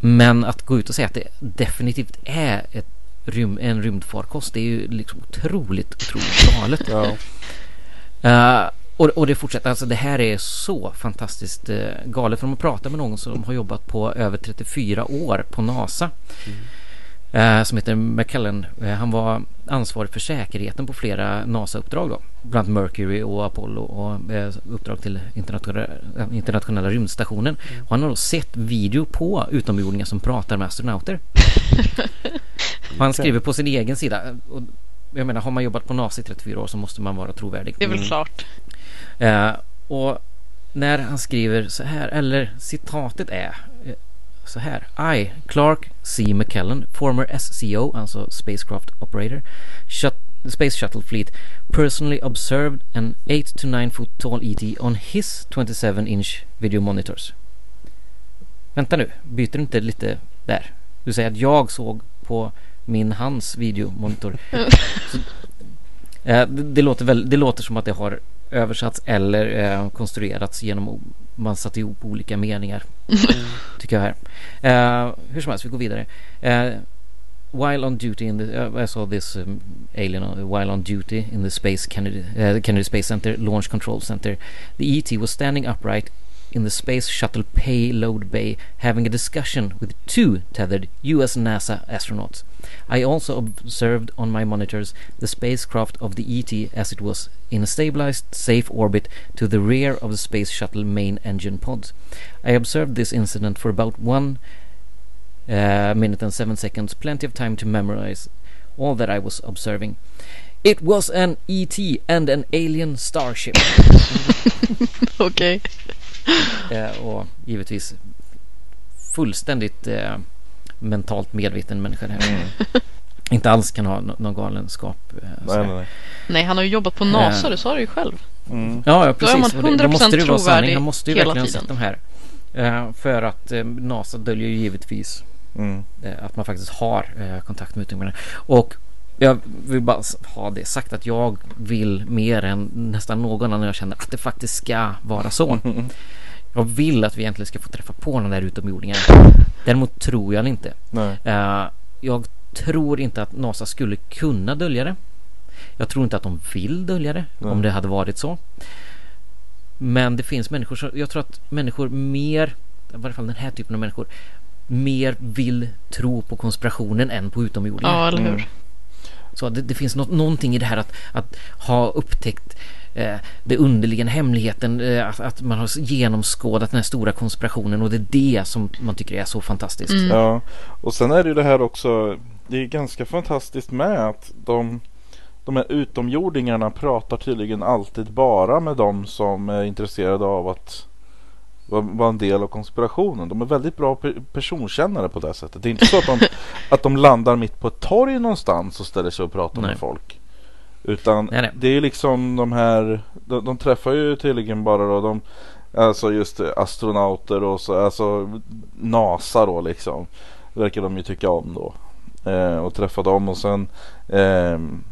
Men att gå ut och säga att det definitivt är ett rym, en rymdfarkost, det är ju liksom otroligt, otroligt galet. ja. uh, och, och det fortsätter, alltså det här är så fantastiskt eh, galet. För de har pratat med någon som har jobbat på över 34 år på NASA. Eh, som heter McKellen. Eh, han var ansvarig för säkerheten på flera NASA-uppdrag då. Bland annat Mercury och Apollo och eh, uppdrag till internationella, eh, internationella rymdstationen. Och han har då sett video på utomjordingar som pratar med astronauter. (laughs) han skriver på sin egen sida. Och jag menar, har man jobbat på NASA i 34 år så måste man vara trovärdig. Det är väl klart. Eh, och när han skriver så här, eller citatet är eh, så här. I, Clark C. McKellen, former SCO, alltså Spacecraft Operator, shut, Space Shuttle Fleet, personally observed an 8 to 9 foot tall ET on his 27 inch video monitors. Vänta nu, byter du inte lite där? Du säger att jag såg på min hans videomonitor. (laughs) Så, eh, det, det, låter väl, det låter som att det har översatts eller eh, konstruerats genom man satt ihop olika meningar. (laughs) tycker jag här. Eh, hur som helst, vi går vidare. Eh, while on duty in the, uh, I saw this um, alien uh, while on duty in the Space Kennedy, uh, Kennedy Space Center Launch Control Center. The ET was standing upright in the Space Shuttle payload bay having a discussion with two tethered US NASA astronauts. I also observed on my monitors the spacecraft of the ET as it was in a stabilized, safe orbit to the rear of the Space Shuttle main engine pods. I observed this incident for about one uh, minute and seven seconds, plenty of time to memorize all that I was observing. It was an ET and an alien starship. (laughs) Okej. (laughs) Eh, och givetvis fullständigt eh, mentalt medveten människa här. (laughs) Inte alls kan ha nå- någon galenskap. Eh, Nej, nej, nej. Nej, han har ju jobbat på NASA, Eh. du sa det ju själv. Mm. Ja, ja Då är precis. man Och det- då måste det 100% vara sanning. Han måste ju verkligen ha sett de här. Eh, för att eh, NASA döljer ju givetvis Mm. eh, att man faktiskt har eh, kontakt med utomjordingarna. Och jag vill bara ha det sagt att jag vill mer än nästan någon annan jag känner att det faktiskt ska vara så. (laughs) Jag vill att vi egentligen ska få träffa på den där utomjordingen. Däremot tror jag inte. Nej. Eh, jag tror inte att NASA skulle kunna dölja det. Jag tror inte att de vill dölja det Nej. om det hade varit så. Men det finns människor som, jag tror att människor mer, i varje fall den här typen av människor, mer vill tro på konspirationen än på utomjordingar. Ja, eller hur? Mm. Så det, det finns något, någonting i det här att, att ha upptäckt eh, det underliggande hemligheten, eh, att, att man har genomskådat den här stora konspirationen och det är det som man tycker är så fantastiskt. Mm. Ja, och sen är det ju det här också. Det är ganska fantastiskt med att de, de här utomjordingarna pratar tydligen alltid bara med de som är intresserade av att vara en del av konspirationen. De är väldigt bra pe- personkännare på det sättet. Det är inte så att de, (laughs) att de landar mitt på ett torg någonstans och ställer sig och pratar Nej. med folk. Utan Nej, nej. det är ju liksom de här, de, de träffar ju tydligen bara då de Alltså just astronauter och så, alltså NASA då liksom. Verkar de ju tycka om då. Eh, och träffa dem och sen ehm,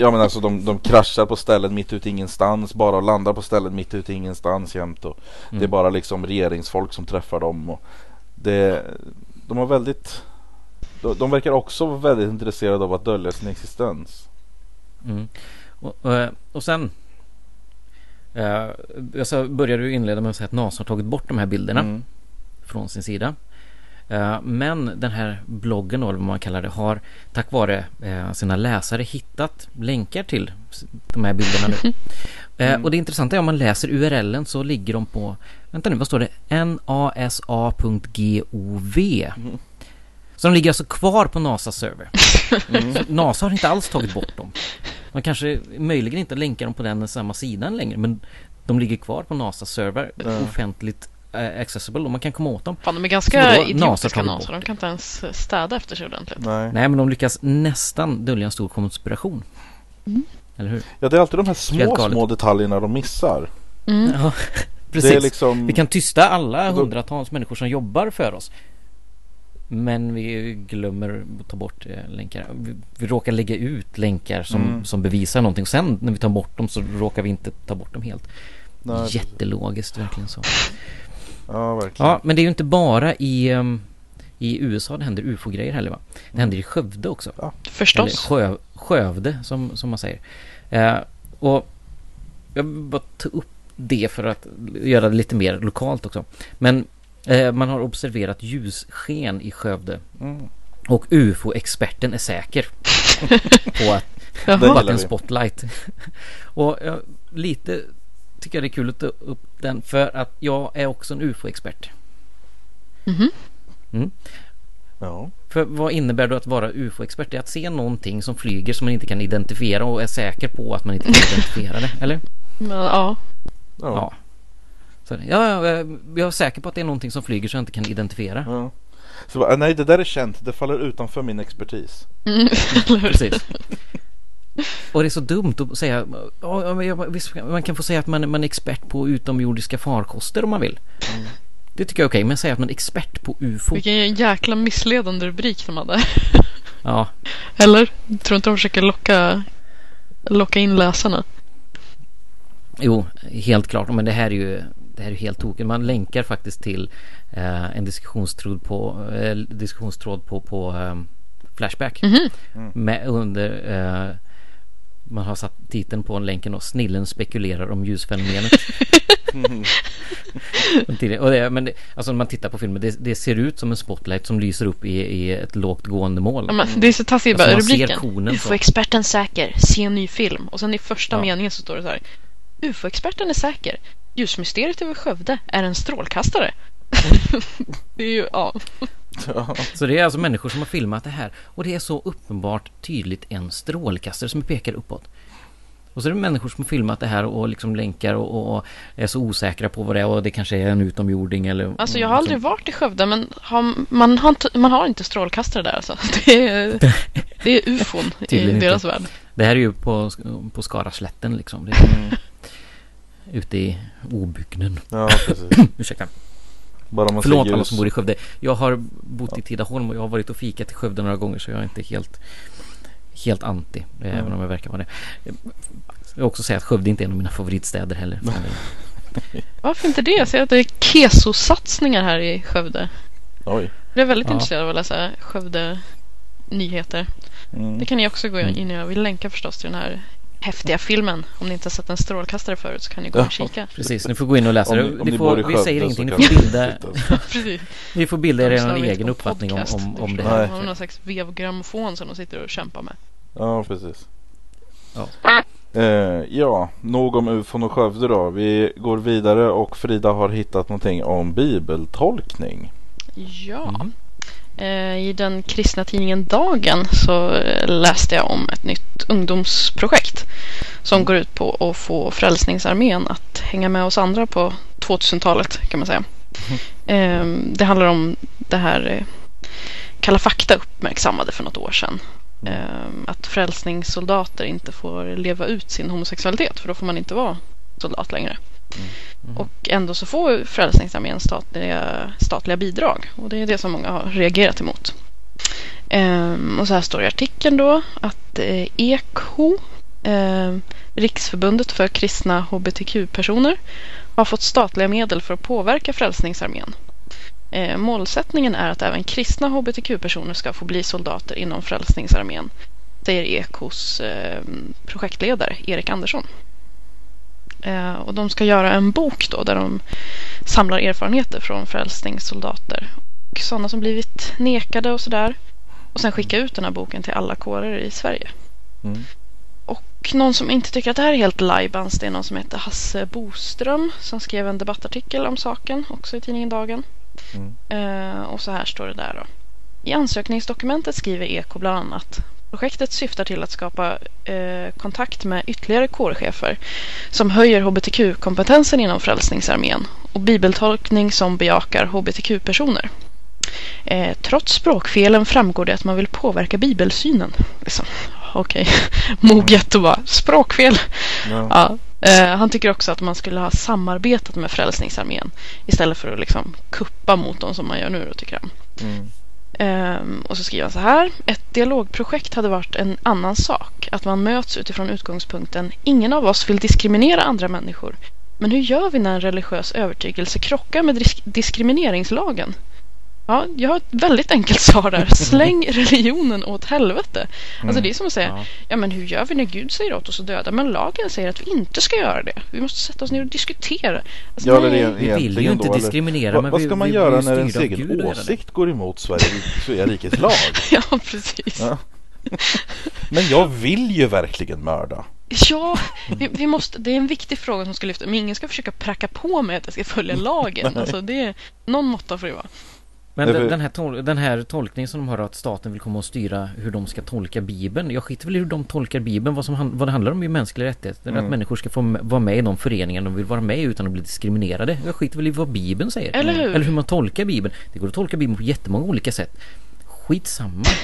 Ja men alltså de, de kraschar på ställen mitt ute ingenstans bara och landar på ställen mitt ute ingenstans jämt och Det är Mm. bara liksom regeringsfolk som träffar dem och det, De har väldigt de, de verkar också vara väldigt intresserade av att dölja sin existens. Mm. Och, och, och sen eh, alltså började du inleda med att säga att NASA har tagit bort de här bilderna Mm. från sin sida. Eh, men den här bloggen då, eller vad man kallar det, har tack vare eh, sina läsare hittat länkar till de här bilderna nu. (laughs) Eh, och det intressanta är om man läser URLen så ligger de på, vänta nu, vad står det? nasa.gov. Så de ligger alltså kvar på NASAs server. Så NASA har inte alls tagit bort dem. Man kanske möjligen inte länkar dem på den samma sidan längre men de ligger kvar på NASAs server offentligt accessible och man kan komma åt dem. Fan, de är ganska idiotiska NASA. De kan inte ens städa efter sig ordentligt. Nej. Nej men de lyckas nästan dölja en stor konspiration. Eller hur? Ja det är alltid de här små små detaljerna de missar. Mm. Ja, (laughs) Det är precis. liksom Vi kan tysta alla Då- hundratals människor som jobbar för oss. Men vi glömmer att ta bort eh, länkar. Vi, vi råkar lägga ut länkar som, Mm. som bevisar någonting. Sen när vi tar bort dem så råkar vi inte ta bort dem helt. Nej, Jättelogiskt, verkligen så. Ja verkligen. Ja, men det är ju inte bara i, ehm, i USA det händer ufo-grejer heller va? Det händer i Skövde också. Eller Förstås. sjö, Skövde som, som man säger. Eh, och jag vill bara ta upp det för att göra det lite mer lokalt också. Men eh, man har observerat ljussken i Skövde. Mm. Och UFO-experten är säker (laughs) på att Det det varit en spotlight. (laughs) och jag, lite tycker jag det är kul att ta upp den för att jag är också en UFO-expert. Mhm. Mm. Ja. För vad innebär då att vara UFO-expert? Det är att se någonting som flyger som man inte kan identifiera och är säker på att man inte kan identifiera det, eller? Ja. Ja. Så, ja, ja, jag är säker på att det är någonting som flyger som jag inte kan identifiera. ja. Så nej det där är känt, det faller utanför min expertis. Mm. (laughs) Precis. Och det är så dumt att säga, ja, ja, men jag- visst, man kan få säga att man, man är expert på utomjordiska farkoster om man vill. Det tycker jag är okej, men säga att man är expert på UFO. Vilken jäkla missledande rubrik de hade. Ja, Eller? Tror inte de försöker locka, locka in läsarna? jo, helt klart. Men det här är ju det här är ju helt tokigt. Man länkar faktiskt till eh, en diskussionstråd på, eh, diskussionstråd på, på eh, Flashback. Med under eh, man har satt titeln på länken och Snillen spekulerar om ljusfenomenet. (laughs) Det- och det, men det, alltså när man tittar på filmen, det, det ser ut som en spotlight som lyser upp i, i ett lågt gående mål. Men det är så taskigt Alltså, Rubriken. UFO-experten säker. Se en ny film. Och sen i första Ja. meningen så står det så här. UFO-experten är säker. Ljusmysteriet över Skövde är en strålkastare. (laughs) det är ju, ja. Ja. Så det är alltså människor som har filmat det här och det är så uppenbart tydligt en strålkastare som pekar uppåt. Och så är det människor som har filmat det här och liksom länkar och, och är så osäkra på vad det är och det kanske är en utomjording eller... Alltså jag har aldrig varit i Skövde men har, man, har inte, man har inte strålkastare där alltså. (laughs) Det är, det är ufon i inte. deras värld. Det här är ju på, på Skaraslätten liksom. Det är ute i obygden. ja, precis. (clears throat) Ursäkta. Bara man Förlåt ser alla som bor i Skövde. Jag har bott i Tidaholm och jag har varit och fikat i Skövde några gånger så jag är inte helt helt anti. Mm. Även om jag verkar vara det. Jag vill också säga att Skövde inte är en av mina favoritstäder heller. (laughs) Varför inte det? Jag ser att det är keso-satsningar här i Skövde. Oj. Jag är väldigt Ja. intresserad av att läsa Skövde nyheter. Mm. Det kan ni också gå Mm. in i. Jag vill länka förstås till den här häftiga filmen. Om ni inte har sett en strålkastare förut så kan ni gå och Ja. kika. Precis, ni får gå in och läsa Om det. om Ni får, vi Skövde säger ingenting. Ni får bilda, ni (laughs) får bilda er De en egen uppfattning om, om, om det De här. har någon slags vevgrammofon som de sitter och kämpar med. Ja, precis. Ja. Eh, ja, nog om ufon och Skövde då. Vi går vidare och Frida har hittat någonting om bibeltolkning. Ja. Mm. Eh, I den kristna tidningen Dagen så eh, läste jag om ett nytt ungdomsprojekt som går ut på att få Frälsningsarmén att hänga med oss andra på 2000-talet kan man säga. Eh, Det handlar om det här eh, Kalla fakta uppmärksammade för något år sedan. Eh, Att frälsningssoldater inte får leva ut sin homosexualitet för då får man inte vara soldat längre. Mm. Mm. Och ändå så får Frälsningsarmén statliga, statliga bidrag. Och det är det som många har reagerat emot. Ehm, och så här står det i artikeln då att eh, eh, Riksförbundet för kristna hbtq-personer, har fått statliga medel för att påverka Frälsningsarmén. Eh, målsättningen är att även kristna hbtq-personer ska få bli soldater inom Frälsningsarmén, säger EKHOs eh, projektledare Erik Andersson. Eh, och de ska göra en bok då där de samlar erfarenheter från frälsningssoldater och sådana som blivit nekade och sådär. Och sen skicka ut den här boken till alla kårer i Sverige. Mm. Och någon som inte tycker att det här är helt lajbans det är någon som heter Hasse Boström som skrev en debattartikel om saken också i tidningen Dagen. Mm. Eh, och så här står det där då. I ansökningsdokumentet skriver EK bland annat Projektet syftar till att skapa eh, kontakt med ytterligare kårchefer som höjer hbtq-kompetensen inom Frälsningsarmén och bibeltolkning som bejakar hbtq-personer. Eh, trots språkfelen framgår det att man vill påverka bibelsynen. Liksom. Okej, (laughs) moget och bara språkfel. Ja. Ja. Eh, han tycker också att man skulle ha samarbetat med Frälsningsarmén istället för att liksom kuppa mot dem som man gör nu då, tycker han. Mm. Um, och så skriver han så här. Ett dialogprojekt hade varit en annan sak. Att man möts utifrån utgångspunkten ingen av oss vill diskriminera andra människor. Men hur gör vi när en religiös övertygelse krockar med disk- diskrimineringslagen? Ja, jag har ett väldigt enkelt svar där. (laughs) Släng religionen åt helvete. Alltså det är som att säga, Ja. ja men hur gör vi när Gud säger åt oss att döda? Men lagen säger att vi inte ska göra det. Vi måste sätta oss ner och diskutera. Alltså, Ja, nej. Vi vill ju inte då, diskriminera, men vad vi- ska man vi göra när ens egen åsikt går emot Sverige, rikes (laughs) lag? Ja, precis. Ja. (laughs) Men jag vill ju verkligen mörda. Ja, vi, vi måste, det är en viktig fråga som ska lyfta. Men ingen ska försöka pracka på mig att jag ska följa lagen. Alltså det är, någon måtta får det vara. Men Därför- den, den, här tol- den här tolkningen som de har att staten vill komma och styra hur de ska tolka Bibeln. Jag skiter väl i hur de tolkar Bibeln. Vad, som, han- vad det handlar om är ju mänskliga rättigheter. Mm. Att människor ska få m- vara med i de föreningar de vill vara med i utan att bli diskriminerade. Jag skiter väl i vad Bibeln säger. Eller hur? Eller hur man tolkar Bibeln. Det går att tolka Bibeln på jättemånga olika sätt. Skitsamma. (laughs)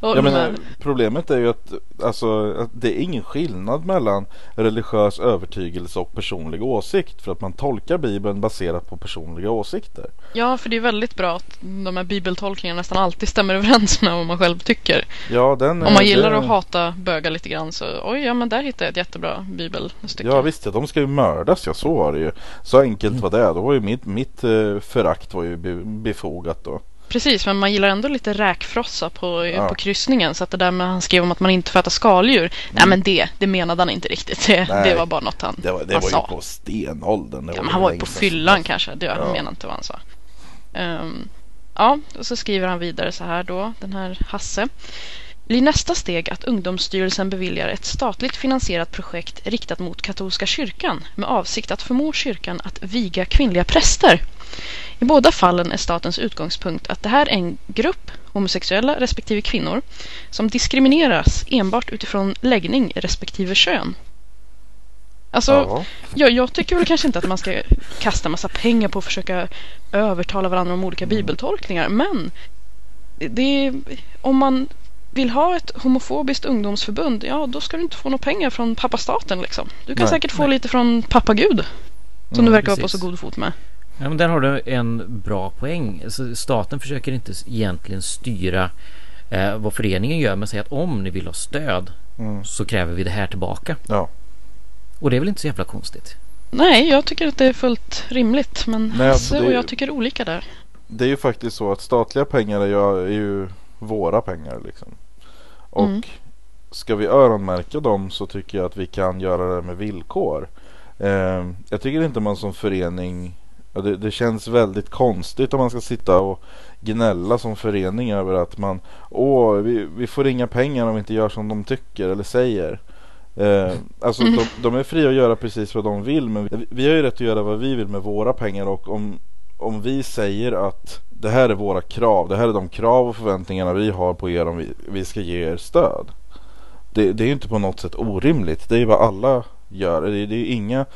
Ja, jag menar, problemet är ju att, alltså, att det är ingen skillnad mellan religiös övertygelse och personlig åsikt. För att man tolkar Bibeln baserat på personliga åsikter. Ja, för det är väldigt bra att de här bibeltolkningarna nästan alltid stämmer överens med vad man själv tycker. Ja, den, Om man gillar det, att hata bögar lite grann så oj, ja men där hittade jag ett jättebra bibelstycke. Ja visst, ja, de ska ju mördas, ja så var det ju. Så enkelt Mm. var det. Då var ju mitt, mitt eh, förakt var ju be- befogat då. Precis, men man gillar ändå lite räkfrossa på, Ja. på kryssningen. Så att det där med han skrev om att man inte får äta skaldjur. Nej men det, det menade han inte riktigt. Det, Mm. Det var bara något han, Det var, det han var sa. ju på stenåldern. Ja, men han var ju på fyllan kanske. Det, Han Ja. menade inte vad han sa. Ehm, ja, och så skriver han vidare så här då, den här Hasse. Blir nästa steg att Ungdomsstyrelsen beviljar ett statligt finansierat projekt riktat mot katolska kyrkan med avsikt att förmå kyrkan att viga kvinnliga präster. I båda fallen är statens utgångspunkt att det här är en grupp, homosexuella respektive kvinnor, som diskrimineras enbart utifrån läggning respektive kön. Alltså, Ja. jag, jag tycker väl kanske inte att man ska kasta massa pengar på att försöka övertala varandra om olika bibeltolkningar. Men det är, om man vill ha ett homofobiskt ungdomsförbund, ja då ska du inte få några pengar från pappa staten liksom. Du kan Nej, säkert få lite från pappa Gud. Som du verkar vara på precis. så god fot med. Ja men där har du en bra poäng. Alltså, staten försöker inte egentligen styra eh, vad föreningen gör men säger att om ni vill ha stöd Mm. så kräver vi det här tillbaka. Ja. Och det är väl inte så jävla konstigt. Nej, jag tycker att det är fullt rimligt. Men Nej, alltså, Hasse det- och jag tycker olika där. Det är ju faktiskt så att statliga pengar är ju, är ju våra pengar liksom. Och Mm. ska vi öronmärka dem så tycker jag att vi kan göra det med villkor. Eh, jag tycker inte man som förening det, det känns väldigt konstigt om man ska sitta och gnälla som förening över att man Åh, vi, vi får inga pengar om vi inte gör som de tycker eller säger. Eh, alltså Mm. de, (laughs) de är fria att göra precis vad de vill men vi, vi har ju rätt att göra vad vi vill med våra pengar och om, om vi säger att det här är våra krav, det här är de krav och förväntningarna vi har på er om vi, vi ska ge er stöd. Det, det är ju inte på något sätt orimligt, det är vad alla gör. Det, det är ju inga,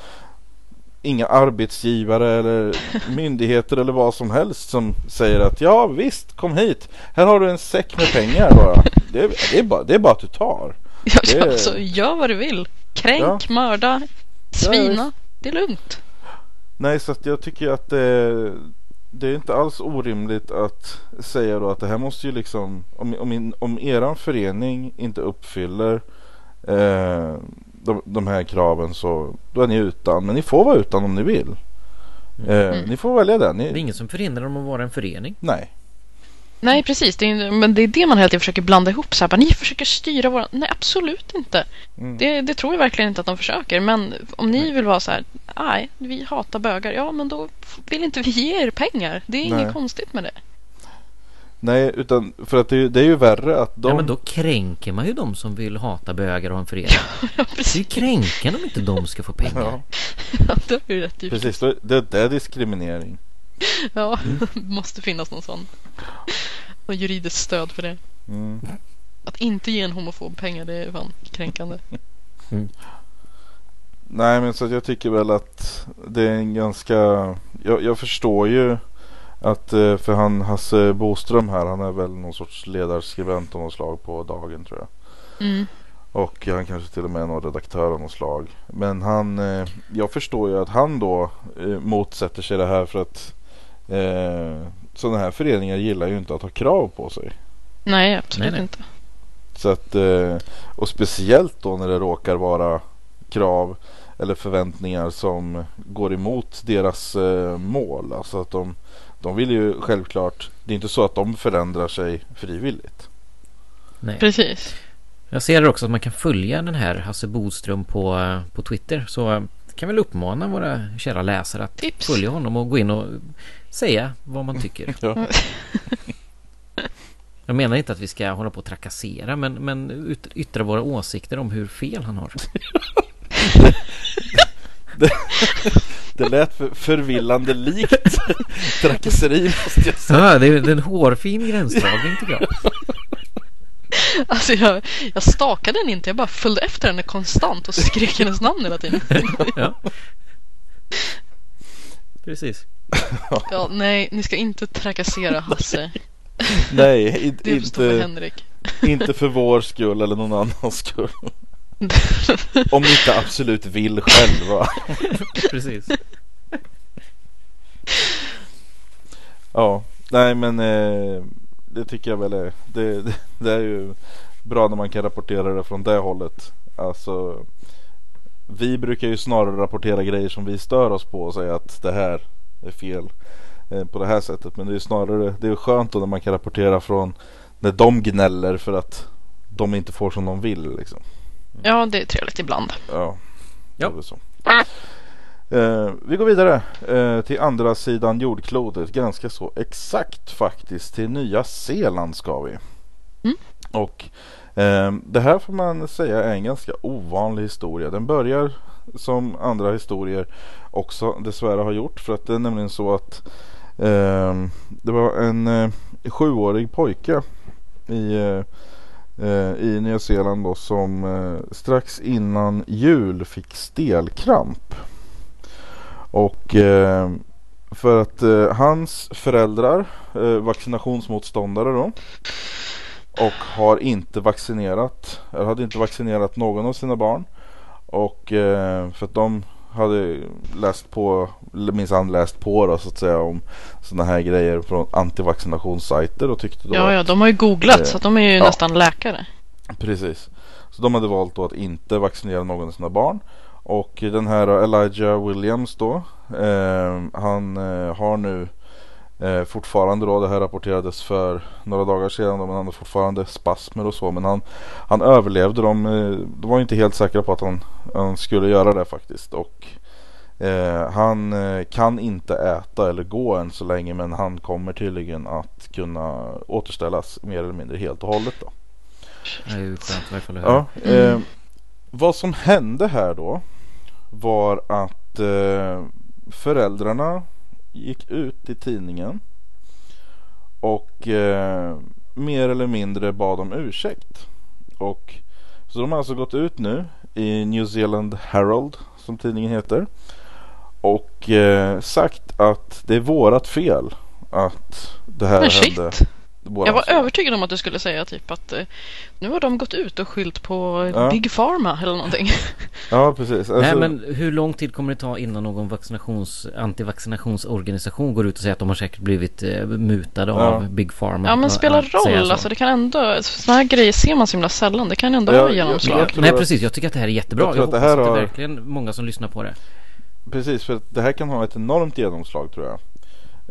inga arbetsgivare eller (laughs) myndigheter eller vad som helst som säger att ja visst, kom hit, här har du en säck med pengar bara. Det, är- det, är, bara, det är bara att du tar. (laughs) Ja, Det är- alltså, gör vad du vill. Kränk, mörda, svina. Det är lugnt. Nej, så att jag tycker att det, det är inte alls orimligt att säga då att det här måste ju liksom om, om, om eran förening inte uppfyller eh, de, de här kraven så då är ni utan. Men ni får vara utan om ni vill. Eh, Mm. Ni får välja den. Det är Ni, ingen som förhindrar dem att vara en förening. nej. Nej, precis. Det är, men det är det man hela tiden försöker blanda ihop. Så här, bara, ni försöker styra våra... Nej, absolut inte. Mm. Det, det tror jag verkligen inte att de försöker. Men om ni vill vara så här, nej, vi hatar bögar. Ja, men då vill inte vi ge er pengar. Det är Nej. inget konstigt med det. Nej, utan för att det, det är ju värre att de... Ja men då kränker man ju de som vill hata bögar och ha en förening. (laughs) Ja, Det är ju precis. kränkande om inte de ska få pengar. Ja, (laughs) Ja, det är ju rätt djupt. precis. Det, det, det är diskriminering. Ja, (laughs) det måste finnas någon sån. Någon juridiskt stöd för det. Mm. Att inte ge en homofob pengar, det är fan kränkande. Nej men så att jag tycker väl att det är en ganska Jag, jag förstår ju att eh, för han Hasse Boström här han är väl någon sorts ledarskribent av något slag på dagen tror jag. Mm. Och han kanske till och med är någon redaktör av något slag. Men han eh, Jag förstår ju att han då eh, motsätter sig det här för att eh, Sådana här föreningar gillar ju inte att ha krav på sig. Nej, absolut Nej, nej. inte. Så att, eh, och speciellt då när det råkar vara krav eller förväntningar som går emot deras eh, mål. Alltså att de, De vill ju självklart, det är inte så att de förändrar sig frivilligt. Nej. Precis. Jag ser också att man kan följa den här Hasse Bodström på, på Twitter. Så eh, kan väl uppmana våra kära läsare att Tips. följa honom och gå in och säga vad man tycker. (laughs) Ja. (laughs) Jag menar inte att vi ska hålla på och trakassera men, men ut, yttra våra åsikter om hur fel han har. (laughs) Det lät för, förvillande likt trakasseri måste jag säga. Ja, det är det är en hårfin gränsdragning tycker jag. Alltså jag, jag stakade den inte, jag bara följde efter henne konstant och skrek hennes namn hela tiden. Ja. Precis. (laughs) Ja, nej, ni ska inte trakassera Hasse. (laughs) Nej, in, inte, Henrik. inte för vår skull eller någon annans skull. (laughs) Om ni inte absolut vill själva. Precis. Ja, nej men eh, det tycker jag väl är det, det, det är ju bra när man kan rapportera det från det hållet. Alltså vi brukar ju snarare rapportera grejer som vi stör oss på och säga att det här är fel eh, på det här sättet. Men det är snarare det är skönt då när man kan rapportera från när de gnäller för att de inte får som de vill liksom. Ja, det är trevligt ibland. Ja, Ja. det är så. Eh, vi går vidare eh, till andra sidan jordklotet. Ganska så exakt faktiskt. Till Nya Zeeland ska vi. Mm. Och eh, det här får man säga är en ganska ovanlig historia. Den börjar som andra historier också dessvärre har gjort. För att det är nämligen så att eh, det var en eh, sjuårig pojke i eh, i Nya Zeeland då, som eh, strax innan jul fick stelkramp. Och eh, för att eh, hans föräldrar, eh, vaccinationsmotståndare då, och har inte vaccinerat, eller hade inte vaccinerat någon av sina barn. Och eh, för att de hade läst på, minsann läst på då så att säga om sådana här grejer från antivaccinationssajter och tyckte då Ja, att- ja, de har ju googlat Eh, så att de är ju ja. nästan läkare. Precis. Så de hade valt då att inte vaccinera någon av sina barn. Och den här Elijah Williams då. Eh, han eh, har nu eh, fortfarande då. Det här rapporterades för några dagar sedan. Men han har fortfarande spasmer och så. Men han, han överlevde. De, eh, de var inte helt säkra på att han, han skulle göra det faktiskt. Och eh, han eh, kan inte äta eller gå än så länge. Men han kommer tydligen att kunna återställas mer eller mindre helt och hållet då. Det är ju skönt i varje fall. Ja, eh, vad som hände här då var att eh, föräldrarna gick ut i tidningen och eh, mer eller mindre bad om ursäkt. Och, så de har alltså gått ut nu i New Zealand Herald som tidningen heter och eh, sagt att det är vårat fel att det här Men shit. Våran Jag var övertygad om att du skulle säga typ att eh, nu har de gått ut och skyllt på Ja. Big Pharma eller någonting. (laughs) Ja precis. Nej Alltså- men hur lång tid kommer det ta innan någon vaccinations, antivaccinationsorganisation går ut och säger att de har säkert blivit eh, mutade Ja. av Big Pharma? Ja men spelar att säga roll så. alltså. Det kan ändå, sådana här grejer ser man så himla sällan. Det kan ändå Ja, ha jag- genomslag. jag tror Nej att- precis, jag tycker att det här är jättebra. jag Jag, tror att det hoppas här att det är har- verkligen många som lyssnar på det. Precis, för att det här kan ha ett enormt genomslag tror jag.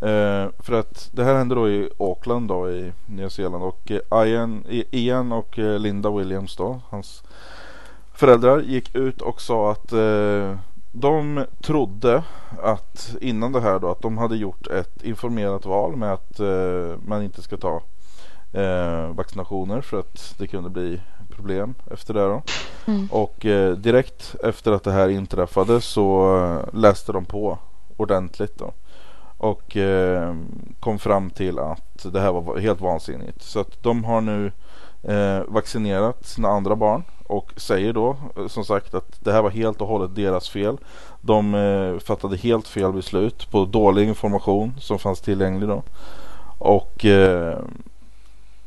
Eh, för att det här hände då i Auckland då i Nya Zeeland och eh, Ian, Ian och eh, Linda Williams då, hans föräldrar gick ut och sa att eh, de trodde att innan det här då att de hade gjort ett informerat val med att eh, man inte ska ta eh, vaccinationer för att det kunde bli problem efter det då. Mm. Och direkt efter att det här inträffade så läste de på ordentligt då. Och eh, kom fram till att det här var helt vansinnigt. Så att de har nu eh, vaccinerat sina andra barn och säger då eh, som sagt att det här var helt och hållet deras fel. De eh, fattade helt fel beslut på dålig information som fanns tillgänglig då. Och eh,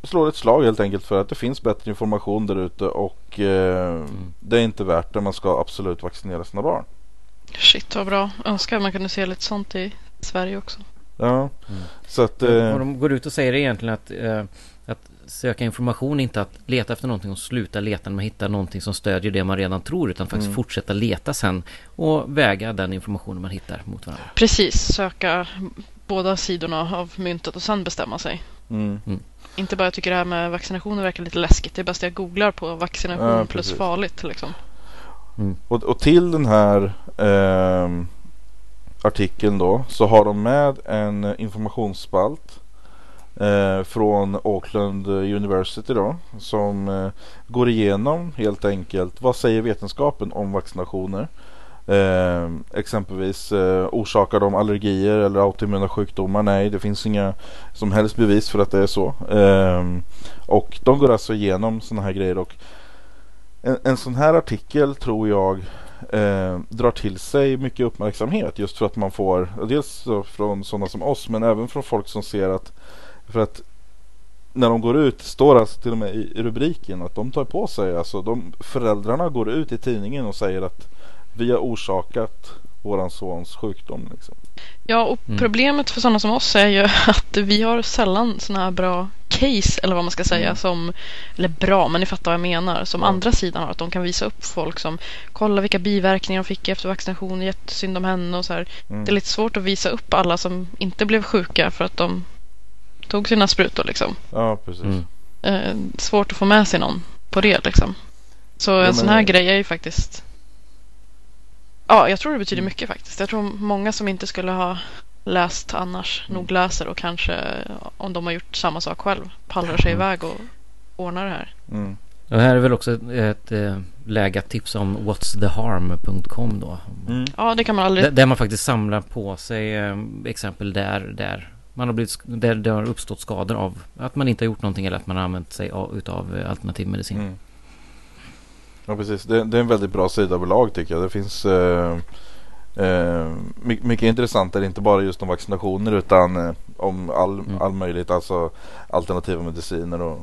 slår ett slag helt enkelt för att det finns bättre information där ute och eh, det är inte värt det. Man ska absolut vaccinera sina barn. Shit vad bra. Önskar man kunde se lite sånt i Sverige också. Ja, så att eh, de går ut och säger egentligen att, eh, att söka information, inte att leta efter någonting och sluta leta när man hittar någonting som stödjer det man redan tror, utan faktiskt Mm. fortsätta leta sen och väga den informationen man hittar mot varandra. Precis, söka båda sidorna av myntet och sen bestämma sig. Mm. Inte bara jag tycker det här med vaccinationer verkar lite läskigt. Det är bäst jag googlar på vaccination Ja, plus farligt liksom. Och, och till den här ehm, artikeln då så har de med en informationsspalt eh, från Auckland University då som eh, går igenom helt enkelt vad säger vetenskapen om vaccinationer. Eh, exempelvis eh, orsakar de allergier eller autoimmuna sjukdomar? Nej, det finns inga som helst bevis för att det är så. Eh, och de går alltså igenom sådana här grejer och en, en sån här artikel tror jag eh, drar till sig mycket uppmärksamhet just för att man får dels från sådana som oss men även från folk som ser att för att när de går ut står alltså till och med i, i rubriken att de tar på sig alltså de föräldrarna går ut i tidningen och säger att vi har orsakat våran sons sjukdom liksom. Ja, och Mm. problemet för sådana som oss är ju (laughs) att vi har sällan sådana här bra case, eller vad man ska säga, Mm. som, eller bra, men ni fattar vad jag menar, som Ja. andra sidan har. Att de kan visa upp folk som, kolla vilka biverkningar de fick efter vaccination, jättesynd om henne och så här. Mm. Det är lite svårt att visa upp alla som inte blev sjuka för att de tog sina sprutor liksom. Ja precis. Mm. Eh, svårt att få med sig någon på det liksom. Så en men- sån här grej är ju faktiskt Ja, jag tror det betyder Mm. mycket faktiskt. Jag tror många som inte skulle ha läst annars Mm. nog läser och kanske om de har gjort samma sak själv pallar sig Mm. iväg och ordnar det här. Mm. Och här är väl också ett, ett eh, läge att tipsa om whatstheharm.com då. Mm. Ja, det kan man aldrig... Där, där man faktiskt samlar på sig eh, exempel där, där man har blivit, där det har uppstått skador av att man inte har gjort någonting eller att man har använt sig av, utav eh, alternativ medicin. Ja precis, det, det är en väldigt bra sida överlag tycker jag. Det finns eh, eh, my, mycket intressant är inte bara just om vaccinationer utan eh, om all, Mm. all möjligt, alltså alternativa mediciner och,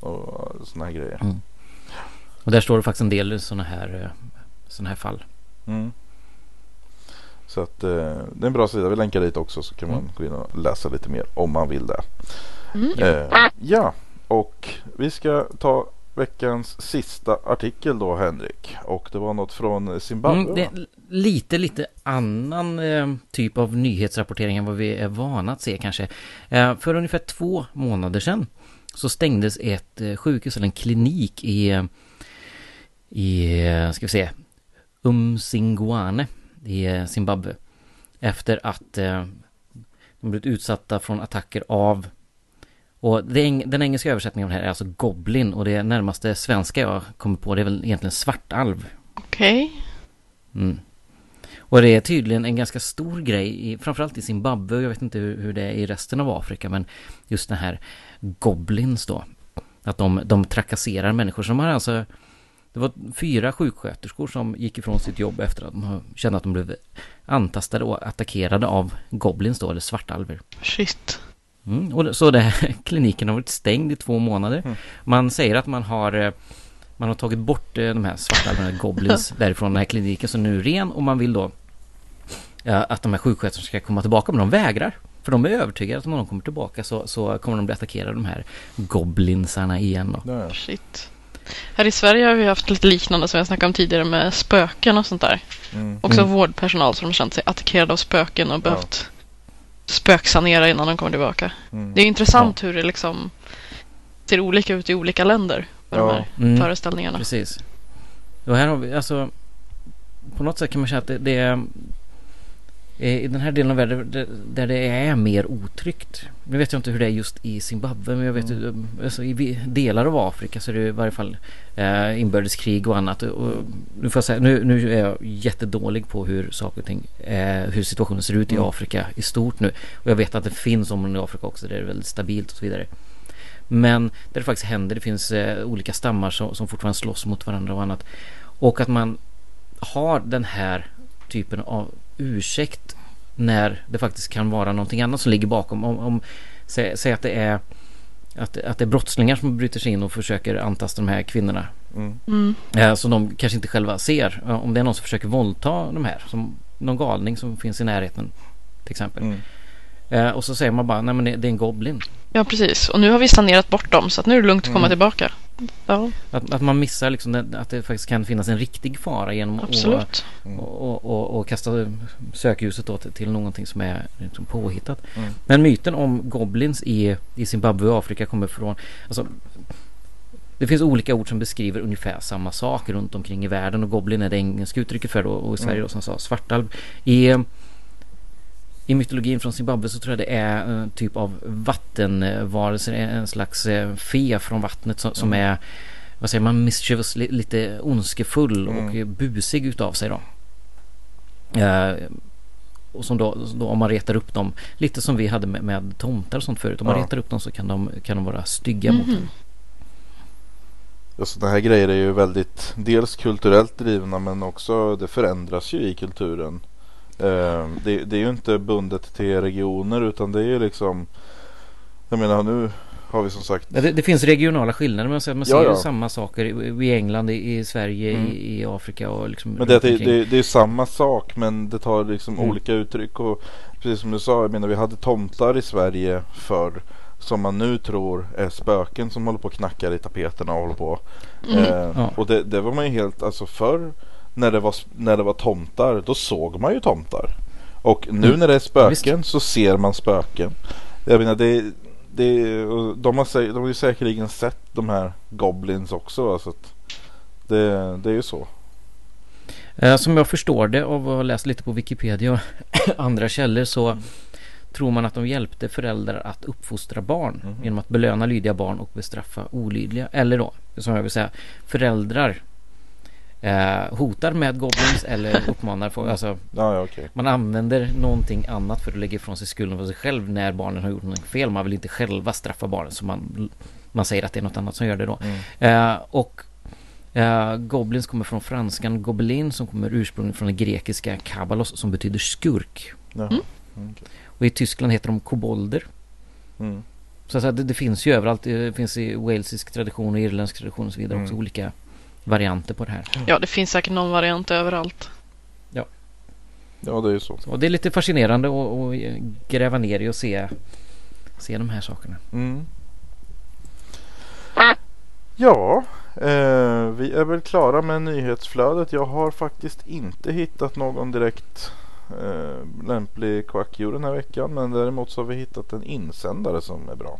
och sådana här grejer. Mm. Och där står det faktiskt en del sådana här, eh, såna här fall. Mm. Så att eh, det är en bra sida, vi länkar dit också så kan man Mm. gå in och läsa lite mer om man vill det. Mm. Eh, ja, och vi ska ta veckans sista artikel då Henrik. Och det var något från Zimbabwe. Mm, det va? är lite, lite annan eh, typ av nyhetsrapportering än vad vi är vana att se kanske. Eh, för ungefär två månader sedan så stängdes ett eh, sjukhus eller en klinik i, i eh, ska vi se, Umsingwane i eh, Zimbabwe. Efter att eh, de blivit utsatta från attacker av och det, den engelska översättningen av det här är alltså Goblin och det närmaste svenska jag kommer på det är väl egentligen svartalv. Okej. Mm. Och det är tydligen en ganska stor grej, i, framförallt i Zimbabwe, jag vet inte hur, hur det är i resten av Afrika, men just den här Goblins då. Att de, de trakasserar människor som har alltså Det var fyra sjuksköterskor som gick ifrån sitt jobb efter att de kände att de blev antastade och attackerade av Goblins då, eller svartalver. Shit. Mm, och så det här (laughs) kliniken har varit stängd i två månader. Mm. Man säger att man har eh, man har tagit bort eh, de här svartalverna, goblins, (laughs) därifrån den här kliniken som nu är ren och man vill då ja, att de här sjuksköterskorna ska komma tillbaka men de vägrar. För de är övertygade att om de kommer tillbaka så, så kommer de bli attackerade de här goblinsarna igen ja. Shit. Här i Sverige har vi haft lite liknande som jag snackade om tidigare med spöken och sånt där. Mm. Också Mm. vårdpersonal som har känt sig attackerade av spöken och behövt spöksanera innan de kommer tillbaka. Mm. Det är intressant hur det liksom ser olika ut i olika länder med Ja. de här Mm. föreställningarna. Precis. Och här har vi alltså På något sätt kan man säga att det, det är I den här delen av världen där- det är mer otryggt. Nu vet jag inte hur det är just i Zimbabwe men jag vet ju alltså, I delar av Afrika så är det i varje fall eh, inbördeskrig och annat. Och, nu får jag säga nu, nu är jag jättedålig på hur saker och ting eh, Hur situationen ser ut i Mm. Afrika i stort nu. Och jag vet att det finns områden i Afrika också där det är väldigt stabilt och så vidare. Men där det faktiskt händer, det finns eh, olika stammar som, som fortfarande slåss mot varandra och annat. Och att man har den här typen av ursäkt när det faktiskt kan vara någonting annat som ligger bakom. Om, om säg, säg att det är att, att det är brottslingar som bryter sig in och försöker antasta de här kvinnorna. Mm. Mm. Eh, som de kanske inte själva ser. Ja, Om det är någon som försöker våldta de här. Som någon galning som finns i närheten. Till exempel. Mm. Eh, och så säger man bara, nej men det, det är en goblin. Ja, precis. Och nu har vi sanerat bort dem så att nu är det lugnt att komma Mm. tillbaka. Ja, Att, att man missar liksom den, att det faktiskt kan finnas en riktig fara genom att absolut. och, och, och, och kasta sökljuset då till, till någonting som är liksom påhittat. Mm. Men myten om goblins i, i Zimbabwe och Afrika kommer från alltså, det finns olika ord som beskriver ungefär samma sak runt omkring i världen och goblin är det engelska uttrycket för det och i Sverige Mm. då som sa svartalv. I, I mytologin från Zimbabwe så tror jag det är en typ av vattenvarelser, en slags eh, fe från vattnet som, som Mm. är vad säger man, mischievous, li, lite ondskefull och Mm. busig utav sig då. Eh, och som då, då om man retar upp dem, lite som vi hade med, med tomtar och sånt förut. Om man Ja. retar upp dem så kan de, kan de vara stygga mot Mhm. en. Ja, sådana här grejer är ju väldigt dels kulturellt drivna men också det förändras ju i kulturen. Eh, det, det är ju inte bundet till regioner utan det är ju liksom Jag menar nu har vi som sagt Det, det finns regionala skillnader man ser, man ser Ja, ju ja. samma saker i, i England, i, i Sverige, Mm. i, i Afrika och liksom Men det, det, det, det är samma sak men det tar liksom Mm. olika uttryck och precis som du sa, jag menar vi hade tomtar i Sverige förr som man nu tror är spöken som håller på och knackar i tapeterna och håller på. Mm. Eh, Ja. Och det, det var man ju helt, alltså förr när det, var, när det var tomtar då såg man ju tomtar. Och nu Mm. när det är spöken så ser man spöken. Jag menar det, det de, har, de har ju säkerligen sett de här goblins också. Alltså att det, det är ju så. Eh, Som jag förstår det av att ha läst lite på Wikipedia och (coughs) andra källor så tror man att de hjälpte föräldrar att uppfostra barn Mhm. genom att belöna lydiga barn och bestraffa olydliga. Eller då, som jag vill säga, föräldrar eh, hotar med goblins eller uppmanar folk. Alltså, Ja, ja okej. man använder någonting annat för att lägga ifrån sig skulden för sig själv när barnen har gjort något fel. Man vill inte själva straffa barnen så man, man säger att det är något annat som gör det då. Mm. Eh, och eh, Goblins kommer från franskan gobelin som kommer ursprungligen från det grekiska kabalos som betyder skurk. Jaha. Mm. Okej. Och i Tyskland heter de kobolder. Mm. Så det, det finns ju överallt. Det finns i walesisk tradition och irländsk tradition och så vidare Mm. också olika varianter på det här. Ja, det finns säkert någon variant överallt. Ja, det är ju så. Och det är lite fascinerande att att gräva ner i och se, se de här sakerna. Mm. Ja, eh, vi är väl klara med nyhetsflödet. Jag har faktiskt inte hittat någon direkt eh, lämplig quackio den här veckan. Men däremot så har vi hittat en insändare som är bra.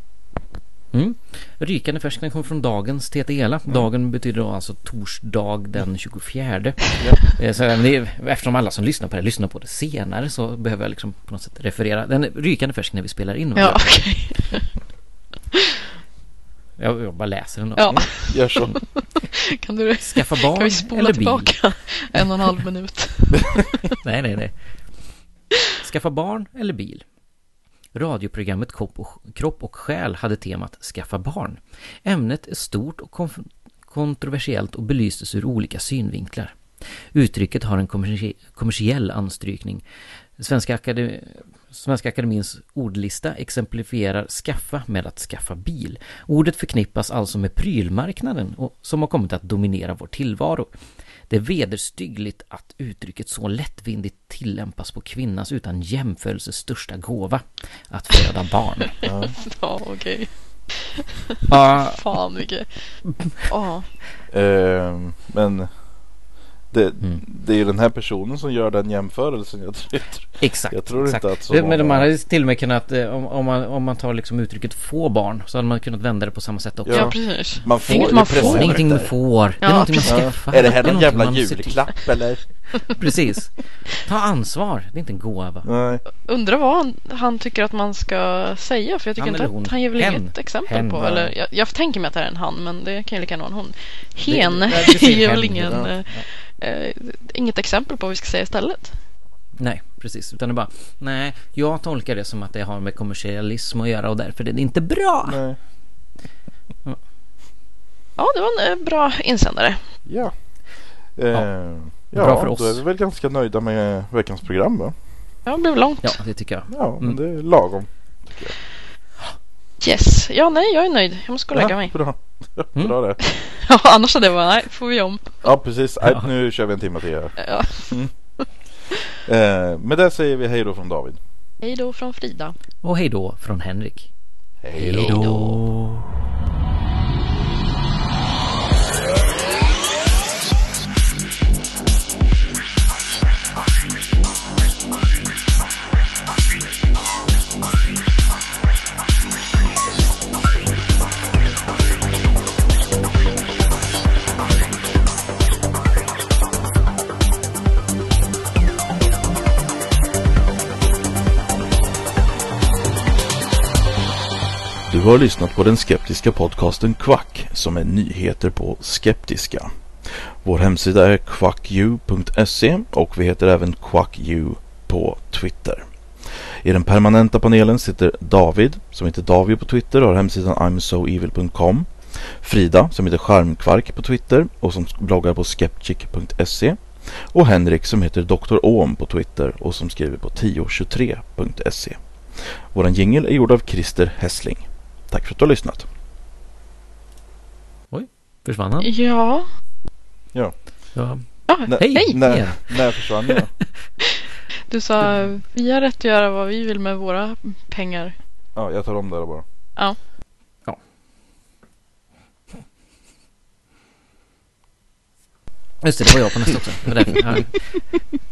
Mm. Rykande färsk den kommer från dagens TTELA. Dagen betyder då alltså torsdag den 24. Eh, Så även det, eftersom alla som lyssnar på det lyssnar på det senare så behöver jag liksom på något sätt referera. Den är rykande färsk när vi spelar in. Ja, okej. (laughs) Jag, jag bara läser den då. Ja, Gör så. (laughs) kan du Skaffa kan barn vi spola eller bil? tillbaka en och en halv minut? (laughs) Nej, nej, nej. Skaffa barn eller bil? Radioprogrammet Kropp och, själ hade temat Skaffa barn. Ämnet är stort och kontroversiellt och belystes ur olika synvinklar. Uttrycket har en kommersie- kommersiell anstrykning. Svenska, Akademi Svenska Akademins ordlista exemplifierar skaffa med att skaffa bil. Ordet förknippas alltså med prylmarknaden och som har kommit att dominera vår tillvaro. Det är vederstyggligt att uttrycket så lättvindigt tillämpas på kvinnans utan jämförelse största gåva, att föda barn. (laughs) Ja, okej. Ja, Fan vilket... Ja, Eh, men det, Mm. det är ju den här personen som gör den jämförelsen. Jag tror, exakt. jag tror exakt. inte att så Det- Men många- man hade till och med kunnat, eh, om, om, man, om man tar liksom uttrycket få barn, så hade man kunnat vända det på samma sätt också. ja. Precis. Man Det är får inget man får. Det är ingenting man får, det är någonting man skaffar. Är det här är någon jävla julklapp eller? (laughs) Precis. Ta ansvar, det är inte en gåva. Nej. Undrar vad han, han tycker att man ska säga för jag tycker Han inte att han ger väl Hen. inget exempel Hen, på. Eller, jag, jag tänker mig att det är en han men det kan ju lika gärna vara en hon. Hen Det- ser ger väl ingen, ja. Eh, inget exempel på vad vi ska säga istället. Nej, precis. Utan det är bara, nej, jag tolkar det som att det har med kommersialism att göra och därför är det inte bra. Nej. Ja, det var en eh, bra insändare. Ja. Eh, ja, Bra för oss. då är vi väl ganska nöjda med veckans program va? Ja, det blev långt. Ja, det tycker jag. Ja, men Mm. det är lagom. Yes. Ja, nej, jag är nöjd. Jag måste gå och lägga ja, mig. Bra. Mm. bra det. (laughs) Ja, annars hade jag bara, nej, får vi om. Ja, precis. Nej, Ja. nu kör vi en timme till här. Ja. Eh, med det säger vi hej då från David. Hej då från Frida. Och hej då från Henrik. Hej då. Har lyssnat på den skeptiska podcasten Quack som är nyheter på skeptiska. Vår hemsida är quacku.se och vi heter även quacku på Twitter. I den permanenta panelen sitter David, som heter David på Twitter och har hemsidan imsoevil.com. Frida, som heter Charmkvark på Twitter och som bloggar på skeptic.se. Och Henrik, som heter Dr. Ohm på Twitter och som skriver på 1023.se. Vår jingel är gjord av Christer Hessling. Tack för att du har lyssnat. Oj, försvann han? Ja. Ja. Ja. Ah, Hej! hej! När, när försvann jag? (laughs) Du sa vi har rätt att göra vad vi vill med våra pengar. Ja, jag tar om det där bara. Ja. Just det, det var jag på nästa också. (laughs)